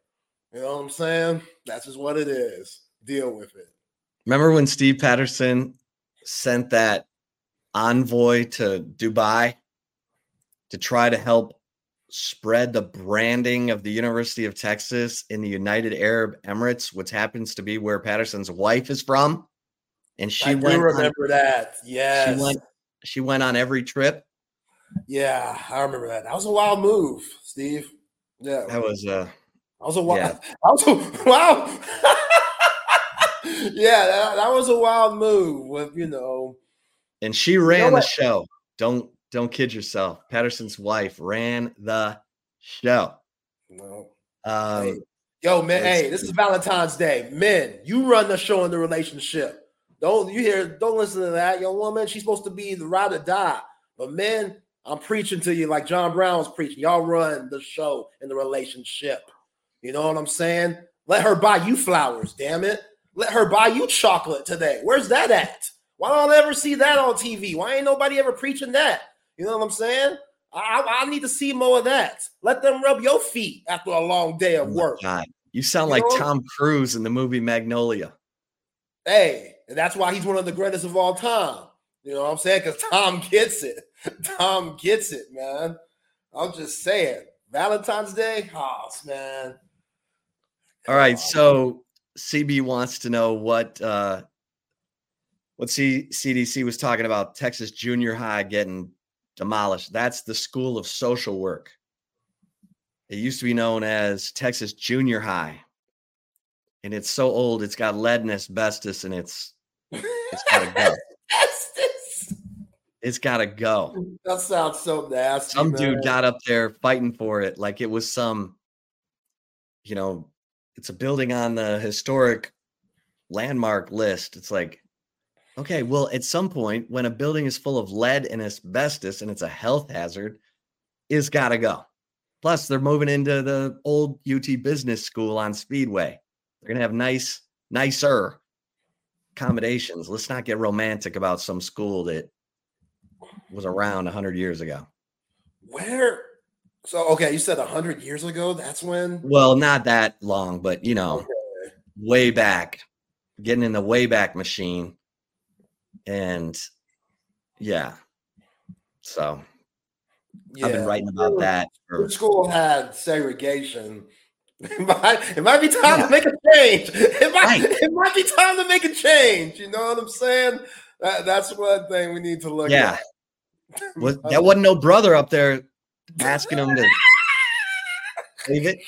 You know what I'm saying? That's just what it is. Deal with it. Remember when Steve Patterson sent that envoy to Dubai to try to help spread the branding of the University of Texas in the United Arab Emirates, which happens to be where Patterson's wife is from. And she I went remember on, that. Yes. She went she went on every trip. Yeah, I remember that. That was a wild move, Steve. Yeah. That was uh that was a wild yeah. that was a wow. yeah, that, that, was a wild move with you know. And she ran you know the show. Don't don't kid yourself. Patterson's wife ran the show. No. Um, hey. Yo, man, hey, this is Valentine's Day. Men, you run the show in the relationship. Don't you hear? Don't listen to that young woman. She's supposed to be the ride or die. But men, I'm preaching to you like John Brown was preaching. Y'all run the show in the relationship. You know what I'm saying? Let her buy you flowers. Damn it. Let her buy you chocolate today. Where's that at? Why don't I ever see that on TV? Why ain't nobody ever preaching that? You know what I'm saying? I, I need to see more of that. Let them rub your feet after a long day of oh work. God. You sound you like know? Tom Cruise in the movie Magnolia. Hey, and that's why he's one of the greatest of all time. You know what I'm saying? Because Tom gets it. Tom gets it, man. I'm just saying. Valentine's Day, oh man. All right, so CB wants to know what uh, what C- CDC was talking about. Texas Junior High getting demolished. That's the School of Social Work. It used to be known as Texas Junior High, and it's so old. It's got lead and asbestos, and it's it's got to go. It's got to go. That sounds so nasty. Some man. dude got up there fighting for it like it was some, you know, it's a building on the historic landmark list. It's like, okay, well, at some point, when a building is full of lead and asbestos and it's a health hazard, it's got to go. Plus, they're moving into the old UT Business School on Speedway. They're gonna have nice, nicer accommodations. Let's not get romantic about some school that was around hundred years ago. Where so okay, you said hundred years ago. That's when. Well, not that long, but you know, okay. way back, getting in the way back machine, and yeah. So yeah. I've been writing about that. For, school had segregation. It might, it might be time yeah. to make a change. It might, right. it might be time to make a change. You know what I'm saying? That, that's one thing we need to look yeah. at. Yeah. that wasn't no brother up there asking him to leave it.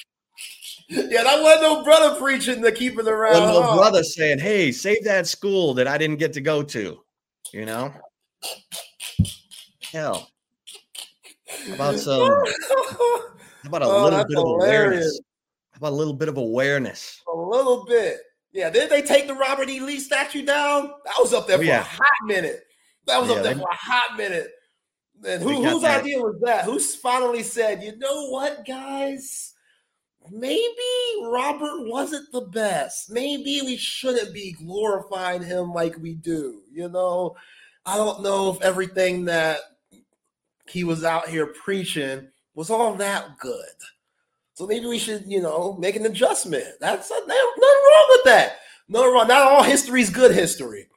Yeah, that wasn't no brother preaching to keep it around. Wasn't no brother saying, "Hey, save that school that I didn't get to go to." You know, hell. How about some? How about a oh, little bit of awareness? How about a little bit of awareness? A little bit. Yeah. Did they take the Robert E. Lee statue down? That was up there oh, for yeah. a hot minute. That was oh, yeah, up there they, for a hot minute. And who, whose that. idea was that? Who finally said, you know what, guys? Maybe Robert wasn't the best. Maybe we shouldn't be glorifying him like we do. You know, I don't know if everything that he was out here preaching was all that good. So maybe we should, you know, make an adjustment. That's uh, nothing wrong with that. No wrong. Not all history is good history.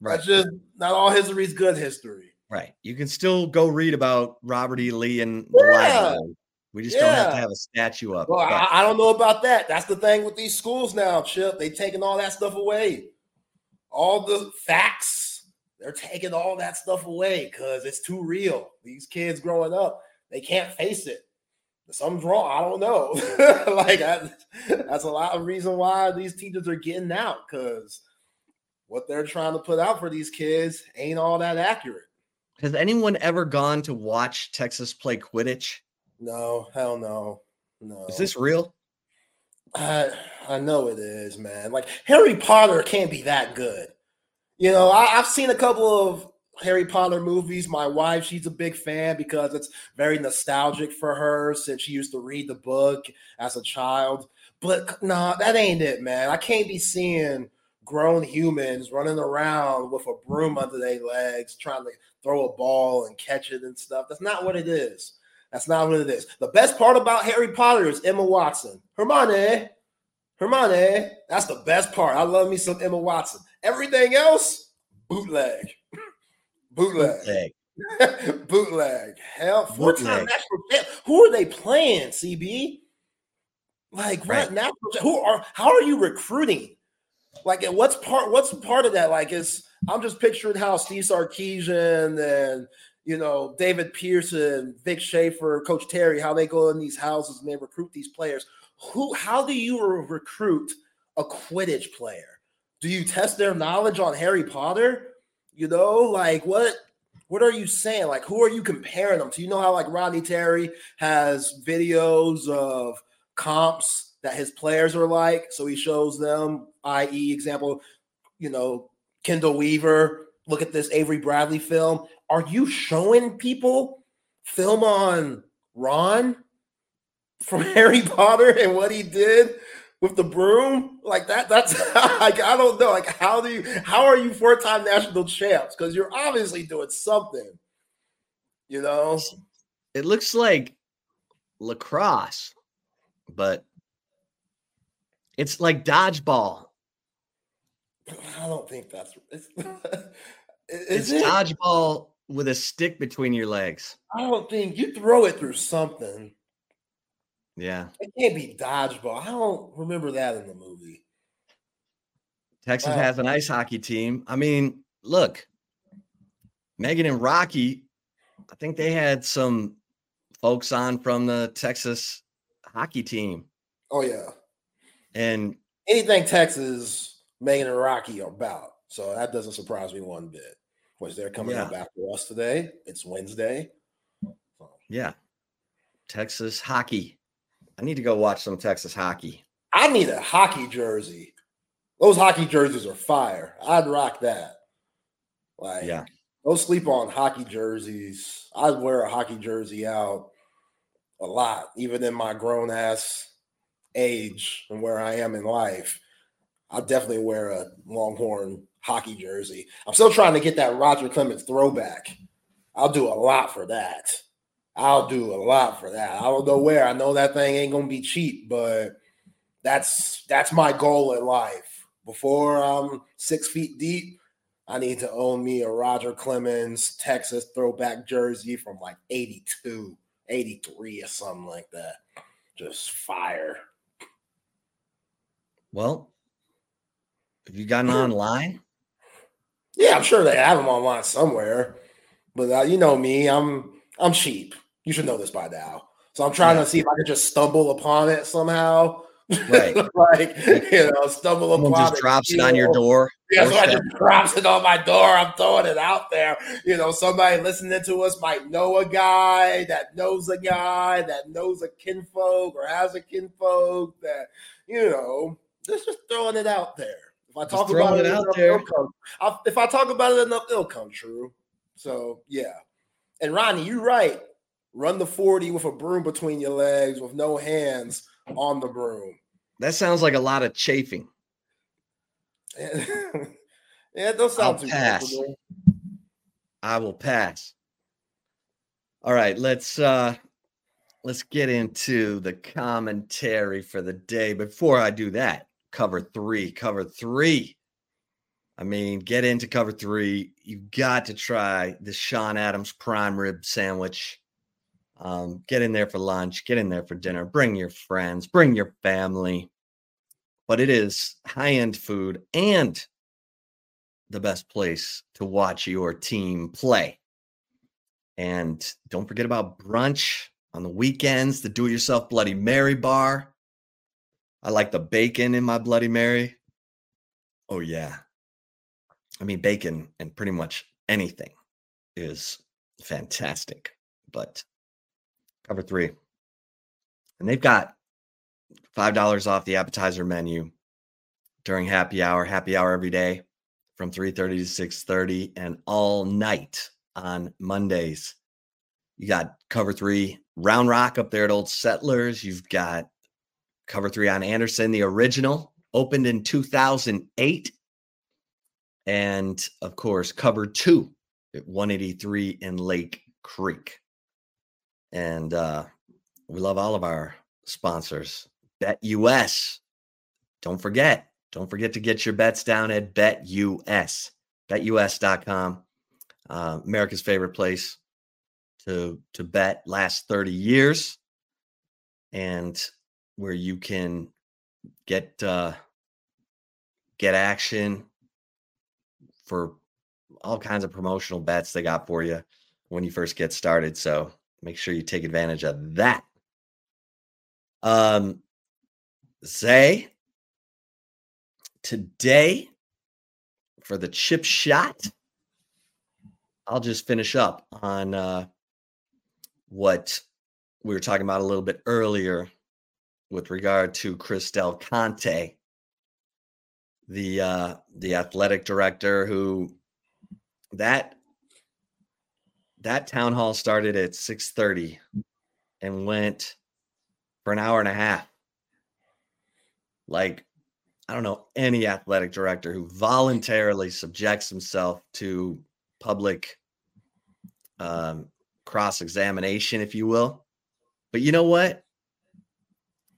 Right. That's just not all history is good history. Right. You can still go read about Robert E. Lee and the yeah. library. We just yeah. don't have to have a statue up. Well, I, I, don't know about that. That's the thing with these schools now, Chip. They taking all that stuff away. All the facts, they're taking all that stuff away because it's too real. These kids growing up, they can't face it. Something's wrong. I don't know. like that's a lot of reason why these teachers are getting out because what they're trying to put out for these kids ain't all that accurate. Has anyone ever gone to watch Texas play Quidditch? No, hell no. No. Is this real? I I know it is, man. Like Harry Potter can't be that good. You know, I, I've seen a couple of Harry Potter movies. My wife, she's a big fan because it's very nostalgic for her since she used to read the book as a child. But nah, that ain't it, man. I can't be seeing grown humans running around with a broom under their legs trying to throw a ball and catch it and stuff. That's not what it is. That's not what it is. The best part about Harry Potter is Emma Watson. Hermione, Hermione. That's the best part. I love me some Emma Watson. Everything else, bootleg. Bootleg. Bootleg. bootleg. Hell, four time national Who are they playing, CB? Like right. what national who are how are you recruiting? Like what's part what's part of that? Like is I'm just picturing how Steve Sarkisian and you know, David Pearson, Vic Schaefer, Coach Terry, how they go in these houses and they recruit these players. Who, how do you recruit a Quidditch player? Do you test their knowledge on Harry Potter? You know, like what? What are you saying? Like, who are you comparing them to? You know how like Rodney Terry has videos of comps that his players are like, so he shows them, i.e., example, you know, Kendall Weaver. Look at this Avery Bradley film are you showing people film on Ron from Harry Potter and what he did with the broom? Like that, that's like I don't know. Like, how do you how are you four-time national champs? Because you're obviously doing something, you know. It looks like lacrosse, but it's like dodgeball. I don't think that's it's, it's it? dodgeball with a stick between your legs. I don't think you throw it through something. Yeah. It can't be dodgeball. I don't remember that in the movie. Texas wow. has an ice hockey team. I mean, look, Megan and Rocky, I think they had some folks on from the Texas hockey team. Oh, yeah. And anything Texas, Megan and Rocky are about. So that doesn't surprise me one bit was they're coming yeah. up after us today. It's Wednesday. Yeah. Texas hockey. I need to go watch some Texas hockey. I need a hockey jersey. Those hockey jerseys are fire. I'd rock that. Like, yeah. Don't sleep on hockey jerseys. I'd wear a hockey jersey out a lot, even in my grown ass age and where I am in life. I'll definitely wear a Longhorn hockey jersey. I'm still trying to get that Roger Clemens throwback. I'll do a lot for that. I'll do a lot for that. I don't know where. I know that thing ain't gonna be cheap, but that's that's my goal in life. Before I'm six feet deep, I need to own me a Roger Clemens Texas throwback jersey from like 82, 83 or something like that. Just fire. Well, have you gotten online? Yeah, I'm sure they have them online somewhere. But uh, you know me, I'm I'm cheap. You should know this by now. So I'm trying yeah. to see if I can just stumble upon it somehow. Right. like, you know, stumble Someone upon just it. drops it on your door. Yeah, so I just drops it on my door. I'm throwing it out there. You know, somebody listening to us might know a guy that knows a guy that knows a kinfolk or has a kinfolk that, you know, just just throwing it out there. If I talk about it, enough, there. Come, if I talk about it enough, it'll come true. So yeah. And Ronnie, you're right. Run the 40 with a broom between your legs with no hands on the broom. That sounds like a lot of chafing. yeah, it does sound I'll too pass. I will pass. All right, let's uh let's get into the commentary for the day. Before I do that, cover three. Cover three. I mean, get into cover three. You've got to try the Sean Adams prime rib sandwich. Um, get in there for lunch, get in there for dinner, bring your friends, bring your family. But it is high end food and the best place to watch your team play. And don't forget about brunch on the weekends, the do it yourself Bloody Mary bar. I like the bacon in my Bloody Mary. Oh, yeah. I mean, bacon and pretty much anything is fantastic, but cover three. And they've got $5 off the appetizer menu during happy hour, happy hour every day from 3:30 to 6:30 and all night on Mondays. You got cover 3 Round Rock up there at Old Settlers. You've got cover 3 on Anderson, the original, opened in 2008. And of course, cover 2 at 183 in Lake Creek. And uh we love all of our sponsors. Bet US. Don't forget, don't forget to get your bets down at BetUS, betus.com. Uh, America's favorite place to to bet last 30 years and where you can get uh get action for all kinds of promotional bets they got for you when you first get started so make sure you take advantage of that. Um Zay, today for the chip shot, I'll just finish up on uh, what we were talking about a little bit earlier with regard to Chris Del Conte, the uh, the athletic director who that that town hall started at 6:30 and went for an hour and a half. Like I don't know any athletic director who voluntarily subjects himself to public um, cross examination, if you will. But you know what?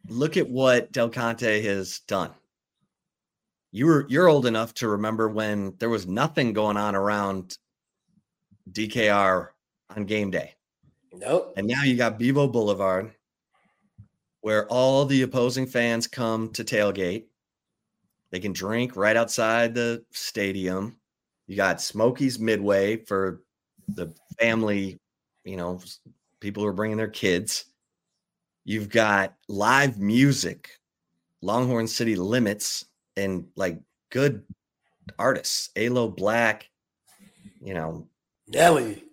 Look at what Del Conte has done. You were you're old enough to remember when there was nothing going on around DKR on game day. Nope. And now you got Bevo Boulevard, where all the opposing fans come to tailgate. They can drink right outside the stadium. You got Smokey's Midway for the family, you know, people who are bringing their kids. You've got live music, Longhorn City Limits, and like good artists, Aloe Blacc, you know, Nelly,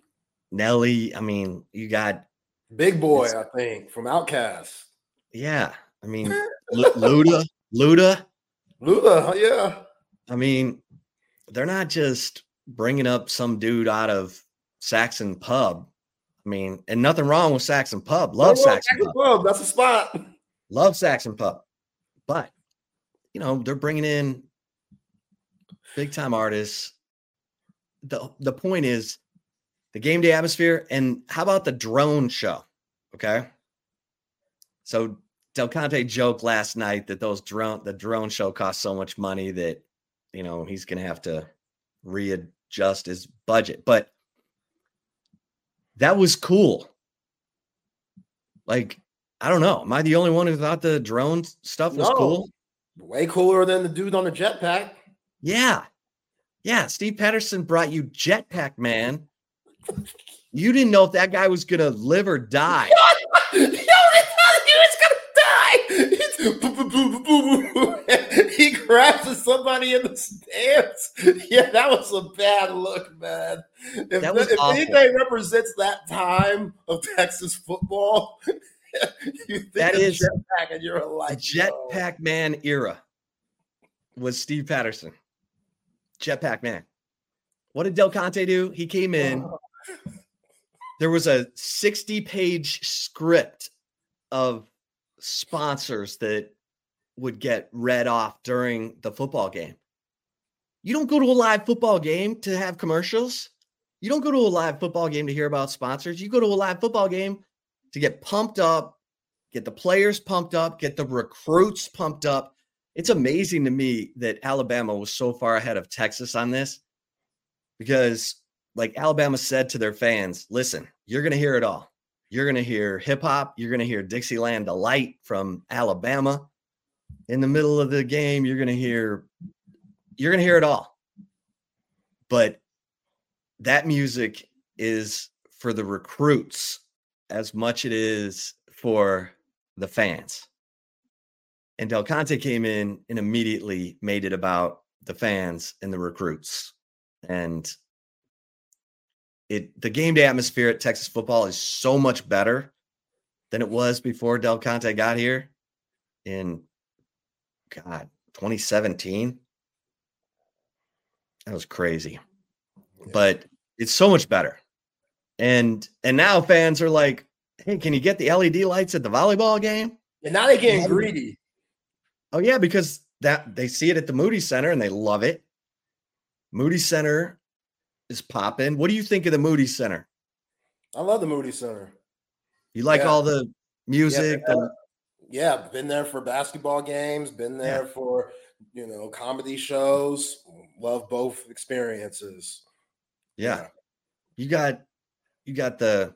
Nelly. I mean, you got Big Boy, I think, from OutKast. yeah. I mean, Lu- Luda, Luda. Luda, yeah. I mean, they're not just bringing up some dude out of Saxon Pub. I mean, and nothing wrong with Saxon Pub. Love Oh, Saxon Pub. Pub, That's a spot. Love Saxon Pub. But, you know, they're bringing in big time artists. The, the point is the game day atmosphere. And how about the drone show? Okay. So Del Conte joked last night that those drone the drone show cost so much money that you know he's gonna have to readjust his budget. But that was cool. Like, I don't know. Am I the only one who thought the drone stuff was No. cool? Way cooler than the dude on the jetpack. Yeah. Yeah. Steve Patterson brought you Jetpack Man. You didn't know if that guy was gonna live or die. Thought he was gonna die. He crashes somebody in the stands. Yeah, that was a bad look, man. If, That was if awful. anything represents that time of Texas football, you think That is jetpack and you're like Jetpack Man era was Steve Patterson. Jetpack Man. What did Del Conte do? He came in. Oh. There was a 60 page script of sponsors that would get read off during the football game. You don't go to a live football game to have commercials. You don't go to a live football game to hear about sponsors. You go to a live football game to get pumped up, get the players pumped up, get the recruits pumped up. It's amazing to me that Alabama was so far ahead of Texas on this because, like Alabama said to their fans, listen, you're going to hear it all. You're going to hear hip hop. You're going to hear Dixieland Delight from Alabama. In the middle of the game, you're going to hear you're going to hear it all. but that music is for the recruits as much it is for the fans. And Del Conte came in and immediately made it about the fans and the recruits. And it the game day atmosphere at Texas football is so much better than it was before Del Conte got here in God 2017. That was crazy. Yeah. But it's so much better. And and now fans are like, hey, can you get the LED lights at the volleyball game? And now they're getting greedy. Oh yeah, because that they see it at the Moody Center and they love it. Moody Center is popping. What do you think of the Moody Center? I love the Moody Center. You like Yeah. all the music? the- Yeah, been there for basketball games, been there for you know comedy shows. Love both experiences. yeah. You got you got the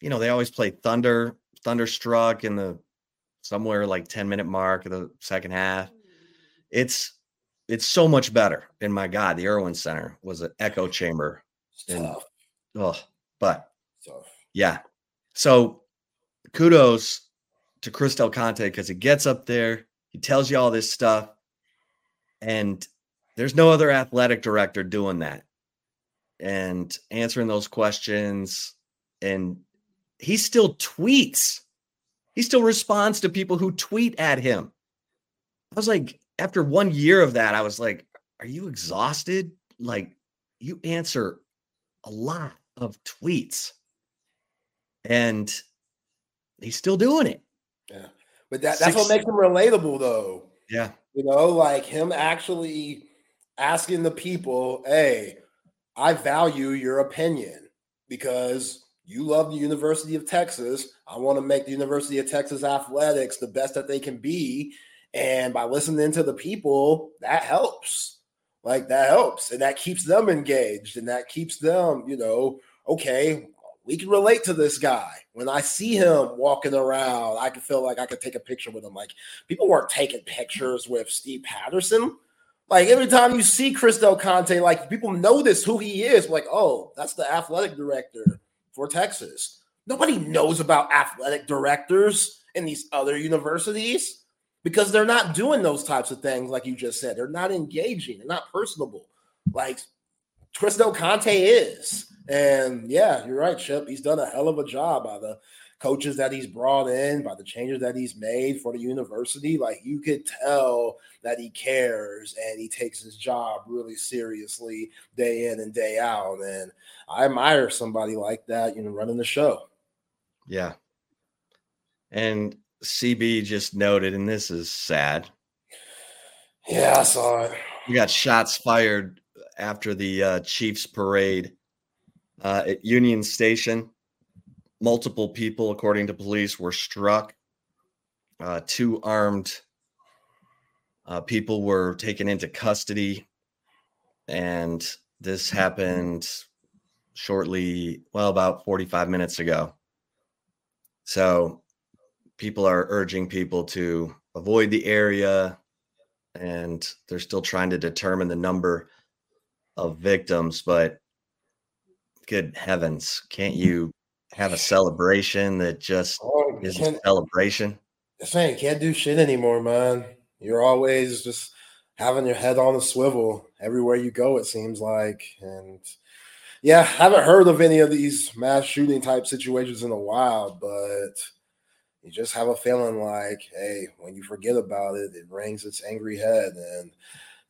you know, they always play Thunder, Thunderstruck in the somewhere like 10 minute mark of the second half. It's it's so much better. And my God, the Irwin Center was an echo chamber. And- tough. Oh, but tough. Yeah. So kudos to Chris Del Conte because he gets up there, he tells you all this stuff, and there's no other athletic director doing that and answering those questions. And he still tweets. He still responds to people who tweet at him. I was like, after one year of that, I was like, are you exhausted? Like, you answer a lot of tweets and he's still doing it. But that, that's what makes him relatable, though. Yeah. You know, like him actually asking the people, hey, I value your opinion because you love the University of Texas. I want to make the University of Texas athletics the best that they can be. And by listening to the people, that helps. Like that helps. And that keeps them engaged and that keeps them, you know, okay, we can relate to this guy. When I see him walking around, I can feel like I could take a picture with him. Like people weren't taking pictures with Steve Patterson. Like every time you see Chris Del Conte, like people notice who he is. Like, oh, that's the athletic director for Texas. Nobody knows about athletic directors in these other universities because they're not doing those types of things, like you just said. They're not engaging, they're not personable. Like Chris Del Conte is. And yeah, you're right, Chip. He's done a hell of a job by the coaches that he's brought in, by the changes that he's made for the university. Like you could tell that he cares and he takes his job really seriously day in and day out. And I admire somebody like that, you know, running the show. Yeah. And CB just noted, and this is sad. Yeah, I saw it. We got shots fired after the uh, Chiefs parade uh, at Union Station. Multiple people, according to police, were struck. Uh, two armed uh, people were taken into custody. And this happened shortly, well, about 45 minutes ago. So people are urging people to avoid the area and they're still trying to determine the number of victims but good heavens can't you have a celebration that just Oh, is a celebration saying can't do shit anymore, man. You're always just having your head on a swivel everywhere you go, it seems like. And yeah, I haven't heard of any of these mass shooting type situations in a while, but you just have a feeling like, hey, when you forget about it, it rings its angry head. And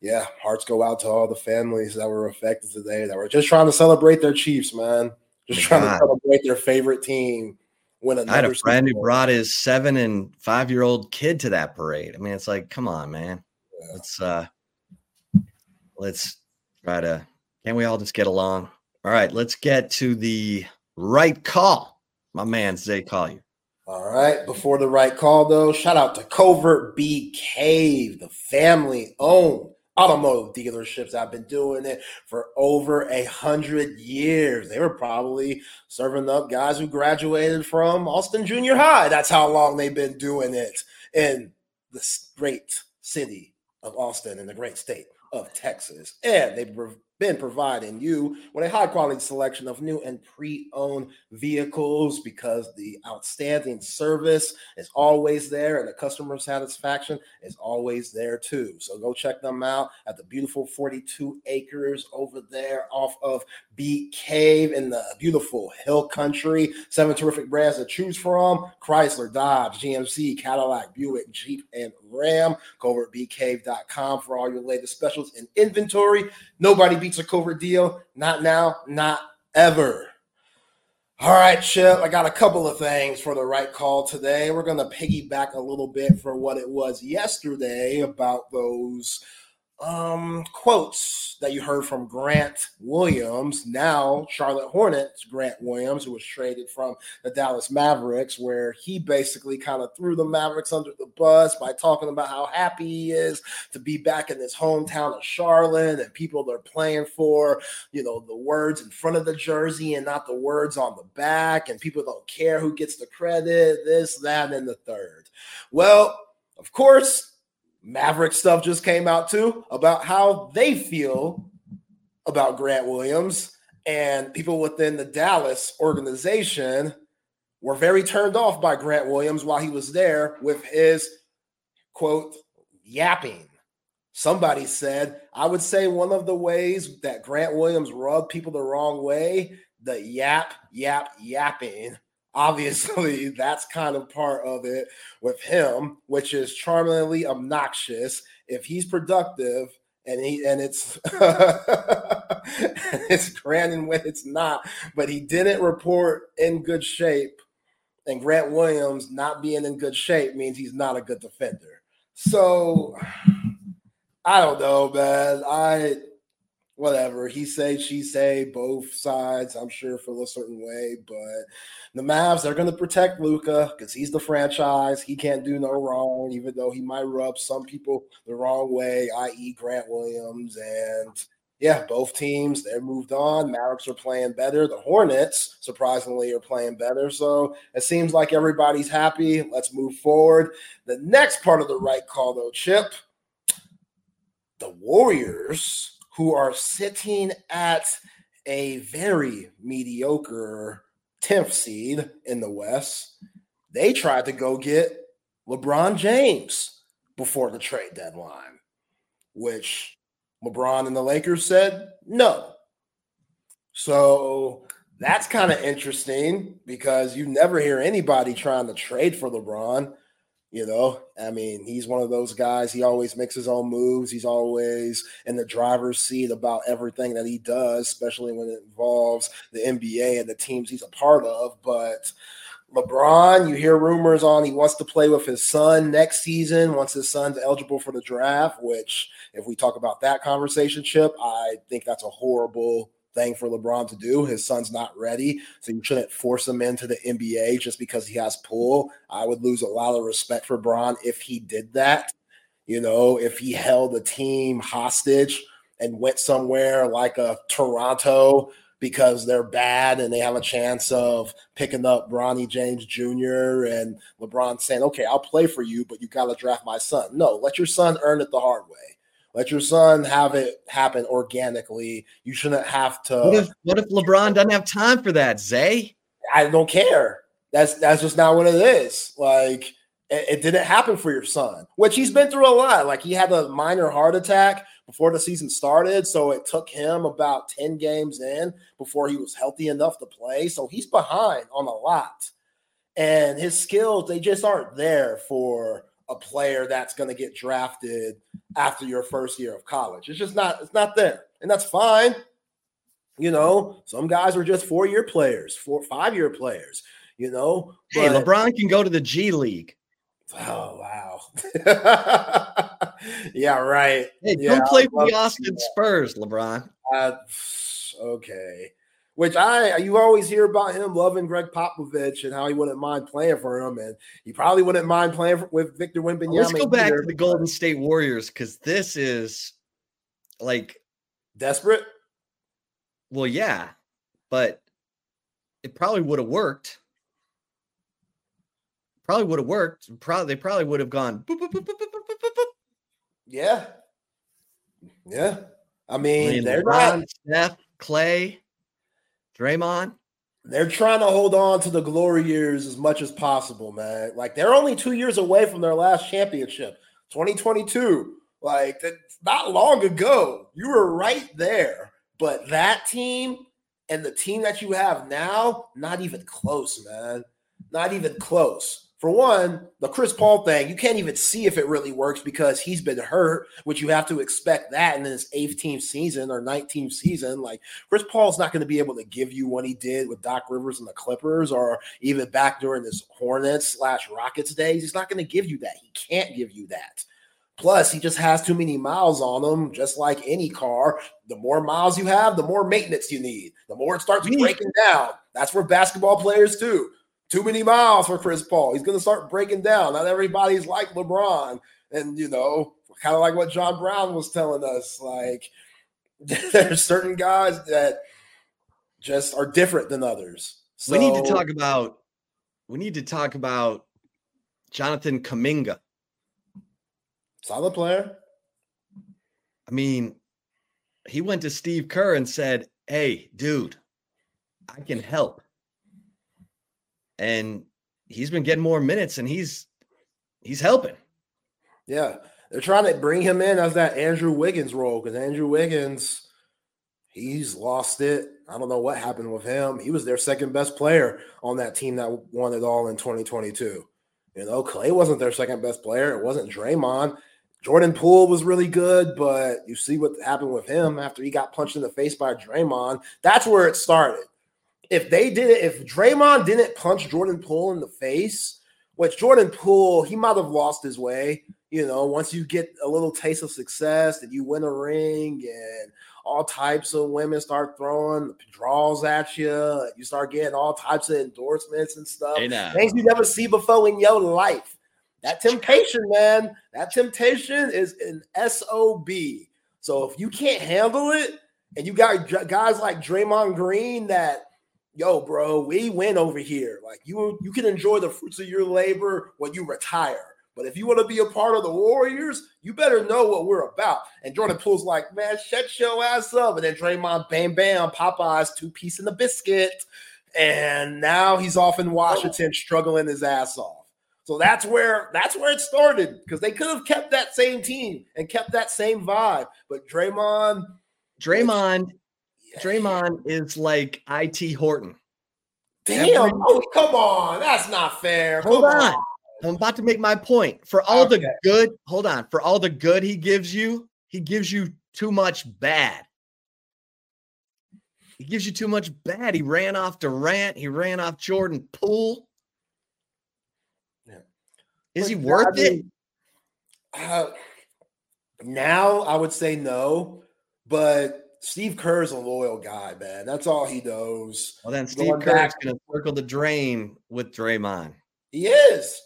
yeah, hearts go out to all the families that were affected today that were just trying to celebrate their Chiefs, man. Just My trying God. to celebrate their favorite team. Win i had a friend who brought his seven and five year old kid to that parade i mean it's like come on man Yeah. let's uh let's try to can we all just get along all right let's get to the right call my man zay Collier. All right. Before the right call, though, shout out to Covert Bee Cave, the family owned automotive dealerships have been doing it for over a hundred years. They were probably serving up guys who graduated from Austin Junior High. That's how long they've been doing it in the great city of Austin in the great state of Texas. And they been providing you with a high quality selection of new and pre owned vehicles because the outstanding service is always there and the customer satisfaction is always there too. So go check them out at the beautiful 42 acres over there off of Bee Cave in the beautiful hill country. Seven terrific brands to choose from Chrysler, Dodge, GMC, Cadillac, Buick, Jeep, and Ram. Go over at beecave.com for all your latest specials and inventory. Nobody beats a covert deal. Not now, not ever. All right, Chip, I got a couple of things for the right call today. We're going to piggyback a little bit for what it was yesterday about those um, quotes that you heard from Grant Williams, now Charlotte Hornets Grant Williams, who was traded from the Dallas Mavericks, where he basically kind of threw the Mavericks under the bus by talking about how happy he is to be back in his hometown of Charlotte and people they're playing for, you know, the words in front of the jersey and not the words on the back, and people don't care who gets the credit, this, that, and the third. Well, of course, Maverick stuff just came out too about how they feel about Grant Williams. And people within the Dallas organization were very turned off by Grant Williams while he was there with his quote, yapping. Somebody said, I would say one of the ways that Grant Williams rubbed people the wrong way, the yap, yap, yapping obviously that's kind of part of it with him which is charmingly obnoxious. If he's productive and he and it's it's grand when it's not but he didn't report in good shape and grant williams not being in good shape means he's not a good defender. So i don't know man. I whatever. He say she say both sides i'm sure feel a certain way but the Mavs they're going to protect Luka because he's the franchise. He can't do no wrong even though he might rub some people the wrong way i.e grant williams and yeah both teams they're moved on. Mavericks are playing better. The hornets surprisingly are playing better. So it seems like everybody's happy. Let's move forward. The next part of the right call though chip the warriors who are sitting at a very mediocre 10th seed in the West. They tried to go get LeBron James before the trade deadline, which LeBron and the Lakers said no. So that's kind of interesting because you never hear anybody trying to trade for LeBron. You know, I mean, he's one of those guys. He always makes his own moves. He's always in the driver's seat about everything that he does, especially when it involves the NBA and the teams he's a part of. But LeBron, you hear rumors on he wants to play with his son next season once his son's eligible for the draft, which, if we talk about that conversation, Chip, I think that's a horrible thing for LeBron to do. His son's not ready, so you shouldn't force him into the NBA just because he has pull. I would lose a lot of respect for Bron if he did that. You know, if he held a team hostage and went somewhere like a Toronto because they're bad and they have a chance of picking up Bronny James Jr. and LeBron saying, "Okay, I'll play for you, but you got to draft my son." No, let your son earn it the hard way. Let your son have it happen organically. You shouldn't have to. What if what if LeBron doesn't have time for that, Zay? I don't care. That's that's just not what it is. Like it, it, didn't happen for your son, which he's been through a lot. Like he had a minor heart attack before the season started, so it took him about ten games in before he was healthy enough to play. So he's behind on a lot, and his skills they just aren't there for a player that's going to get drafted after your first year of college. It's just not it's not there. And that's fine. You know, some guys are just four-year players, four five-year players, you know. Hey, but, LeBron can go to the G League. Oh wow. yeah, right. Hey, yeah, come play for the Austin Spurs, LeBron. Uh, okay which I you always hear about him loving Gregg Popovich and how he wouldn't mind playing for him, and he probably wouldn't mind playing for, with Victor Wembanyama. Let's go back either. to the Golden State Warriors because this is like desperate. Well, yeah, but it probably would have worked. Probably would have worked. Probably they probably would have gone. Boop, boop, boop, yeah, yeah. I mean, I mean, they're LeBron, not. Steph, Clay, Draymond. They're trying to hold on to the glory years as much as possible, man. Like they're only two years away from their last championship, 2022. Like not long ago. You were right there. But that team and the team that you have now, not even close, man. Not even close. For one, the Chris Paul thing, you can't even see if it really works because he's been hurt, which you have to expect that in his 18th season or 19th season. Like Chris Paul's not going to be able to give you what he did with Doc Rivers and the Clippers, or even back during his Hornets slash Rockets days. He's not going to give you that. He can't give you that. Plus, he just has too many miles on him, just like any car. The more miles you have, the more maintenance you need. The more it starts breaking down. That's for basketball players too. Too many miles for Chris Paul. He's going to start breaking down. Not everybody's like LeBron. And, you know, kind of like what John Brown was telling us. Like, there's certain guys that just are different than others. So, we need to talk about we need to talk about Jonathan Kuminga. Solid player. I mean, he went to Steve Kerr and said, Hey, dude, I can help. And he's been getting more minutes and he's he's helping. Yeah. They're trying to bring him in as that Andrew Wiggins role because Andrew Wiggins, he's lost it. I don't know what happened with him. He was their second best player on that team that won it all in 2022. You know, Clay wasn't their second best player. It wasn't Draymond. Jordan Poole was really good, but you see what happened with him after he got punched in the face by Draymond. That's where it started. If they did it, if Draymond didn't punch Jordan Poole in the face, which Jordan Poole, he might have lost his way. You know, once you get a little taste of success and you win a ring and all types of women start throwing draws at you, you start getting all types of endorsements and stuff. Hey. Things you never see before in your life. That temptation, man, that temptation is an SOB. So if you can't handle it, and you got guys like Draymond Green that, yo, bro, we win over here. Like you, you can enjoy the fruits of your labor when you retire. But if you want to be a part of the Warriors, you better know what we're about. And Jordan Poole's like, man, shut your ass up. And then Draymond, bam, bam, Popeyes, two piece in the biscuit. And now he's off in Washington struggling his ass off. So that's where that's where it started because they could have kept that same team and kept that same vibe. But Draymond, Draymond, Draymond is like IT Horton. Damn, oh, come on, that's not fair. Hold Come on. I'm about to make my point. For all Okay. the good, hold on. For all the good he gives you, he gives you too much bad. He gives you too much bad. He ran off Durant. He ran off Jordan Poole. Yeah. Is he worth I it? uh, now I would say no, but Steve Kerr's a loyal guy, man. That's all he knows. Well, then Steve going Kerr's back- going to circle the drain with Draymond. He is.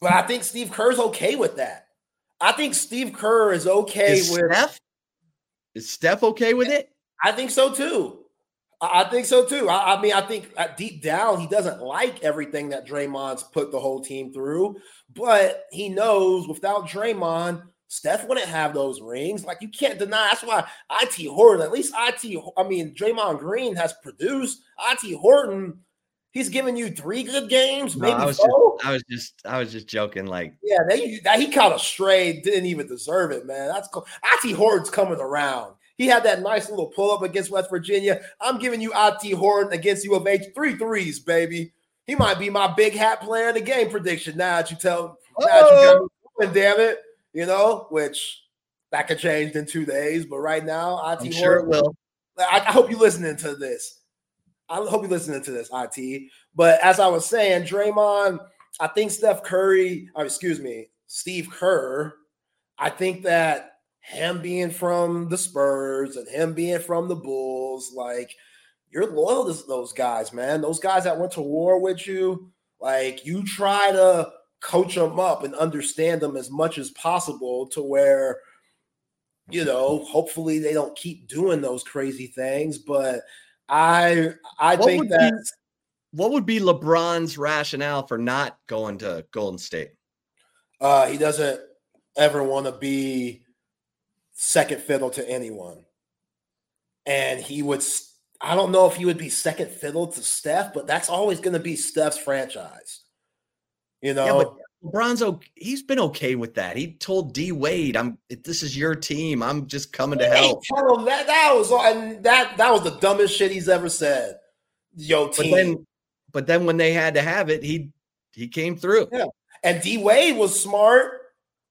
But I think Steve Kerr's okay with that. I think Steve Kerr is okay Is with Steph? Is Steph okay with it? I think so too. I I think so too. I, I mean, I think uh, deep down he doesn't like everything that Draymond's put the whole team through, but he knows without Draymond, Steph wouldn't have those rings. Like you can't deny. That's why It Horton, at least It, I mean Draymond Green has produced. It Horton, he's given you three good games, No, maybe I was four. just, I was just, I was just joking. Like, Yeah, they, that he kind of strayed, didn't even deserve it, man. That's cool. It Horton's coming around. He had that nice little pull up against West Virginia. I'm giving you It Horton against U of H three threes, baby. He might be my big hat player in the game prediction. Now that you tell, now that you got oh! me going, damn it, you know, which that could change in two days. But right now, It I'm sure it will. I, I hope you're listening to this. I hope you're listening to this, IT. But as I was saying, Draymond, I think Steph Curry, oh, excuse me, Steve Kerr, I think that him being from the Spurs and him being from the Bulls, like you're loyal to those guys, man. Those guys that went to war with you, like you try to coach them up and understand them as much as possible to where you know, hopefully they don't keep doing those crazy things. But I I What think that be- What would be LeBron's rationale for not going to Golden State? uh, he doesn't ever want to be second fiddle to anyone. and he would. I don't know if he would be second fiddle to Steph, but that's always going to be Steph's franchise. You know, Yeah, but LeBron's okay. He's been okay with that. He told D Wade, "I'm. This is your team. I'm just coming to help." tell him that that was and that that was the dumbest shit he's ever said. Yo, But team. then, but then when they had to have it, he he came through. Yeah. and D Wade was smart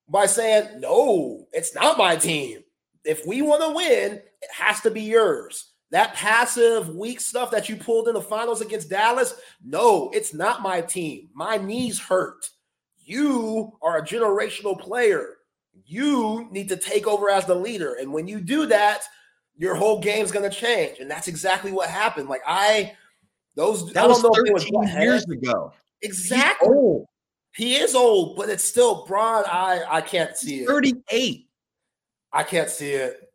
by saying, "No, it's not my team. If we want to win, it has to be yours." That passive, weak stuff that you pulled in the finals against Dallas, no, it's not my team. My knees hurt. You are a generational player. You need to take over as the leader. And when you do that, your whole game's going to change. And that's exactly what happened. Like, I, those, That was don't know if it was 13 what years ago. Exactly. old. He is old, but it's still Bron. I I can't see it. 38. I can't see it.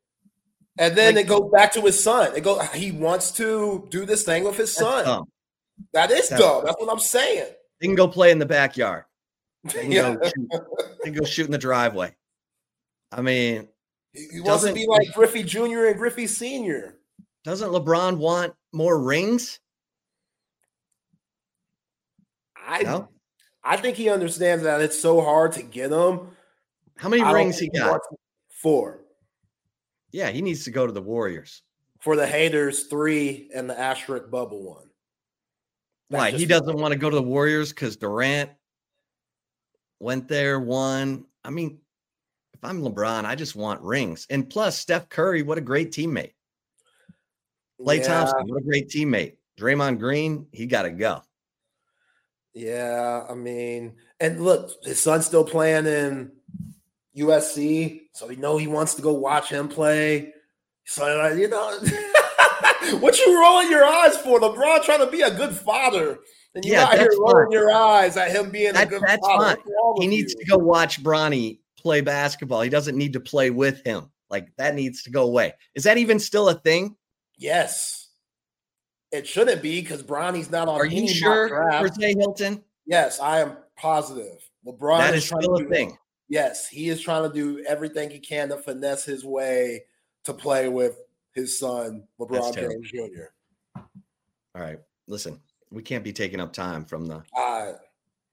And then Like- it goes back to his son. It goes. He wants to do this thing with his son. dumb. That is That's dumb. That's what I'm saying. They can go play in the backyard. They can, Yeah. go, shoot, they can go shoot in the driveway. I mean, He he wants to be like Griffey Jr. and Griffey Sr. doesn't LeBron want more rings? I No. I think he understands that it's so hard to get them. How many I rings he got? Four Yeah, he needs to go to the Warriors. for the haters, three, and the asterisk bubble one. That's Why? He doesn't want to go to the Warriors because Durant went there, won. I mean, if I'm LeBron, I just want rings. And plus, Steph Curry, what a great teammate. Clay Yeah. Thompson, what a great teammate. Draymond Green, he got to go. Yeah, I mean, and look, his son's still playing in USC, so we know he wants to go watch him play. So you know, what you rolling your eyes for? LeBron trying to be a good father, and you're Yeah, out here rolling your eyes at him being That- a good that's father. fine. He needs you? to go watch Bronny play basketball. He doesn't need to play with him. Like that needs to go away. Is that even still a thing? Yes, it shouldn't be because Bronny's not on. Are you sure. Jose Hilton? Yes, I am positive. LeBron That is is trying still a thing. Yes, he is trying to do everything he can to finesse his way to play with his son, LeBron. James Jr. All right. Listen, we can't be taking up time from the Uh,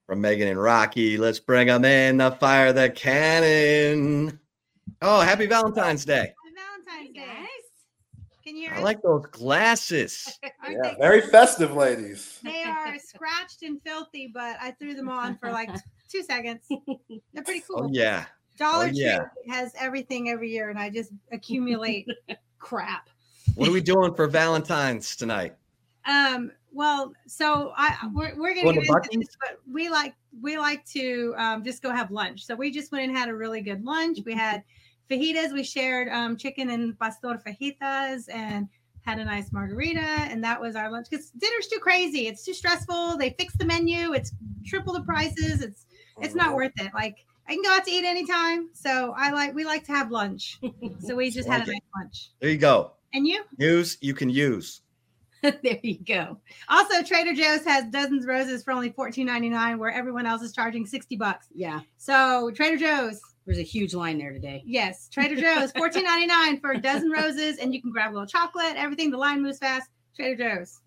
from Megan and Rocky. Let's bring them in the fire the cannon. Oh, happy Valentine's Day. Valentine's Day. Can you hear I us? like those glasses. Yeah, very festive, ladies. They are scratched and filthy, but I threw them on for like two seconds. They're pretty cool. Oh yeah. Dollar Oh, yeah. Tree has everything every year, and I just accumulate crap. What are we doing for Valentine's tonight? Um, well, so I we're, we're gonna Going get into this, but we like we like to um, just go have lunch. So we just went and had a really good lunch. We had fajitas. We shared um, chicken and pastor fajitas and had a nice margarita, and that was our lunch. Because dinner's too crazy. It's too stressful. They fix the menu. It's triple the prices. It's it's not worth it. Like I can go out to eat anytime. So I like we like to have lunch. So we just had a nice lunch. There you go. And you? News you can use. there you go. Also, Trader Joe's has dozens of roses for only $14.99, where everyone else is charging 60 bucks. Yeah, So Trader Joe's, there's a huge line there today. yes, Trader Joe's, $14.99 for a dozen roses, and you can grab a little chocolate, everything. The line moves fast. Trader Joe's.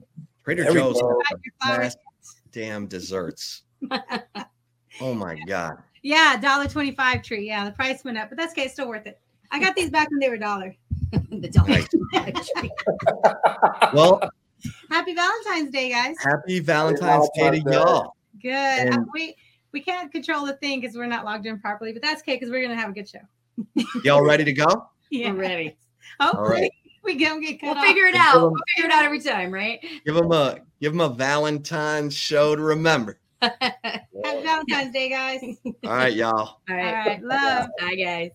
Trader There Joe's go. Buy your flowers. last damn desserts. Oh my god. Yeah, $1.25 tree. Yeah, the price went up, but that's okay. It's still worth it. I got these back when they were a dollar. the dollar. Well, Happy Valentine's Day, guys. happy Valentine's Day to y'all. Good. Uh, And- we we can't control the thing because we're not logged in properly, but that's okay because we're gonna have a good show. Y'all ready to go? Yeah. We're ready. Hopefully right. we don't get cut We'll off. figure it out. out. 'em- We'll figure it out every time, right? Give them a give them a Valentine's show to remember. Happy Valentine's Day, guys. All right, y'all. All All right, love. Bye, guys.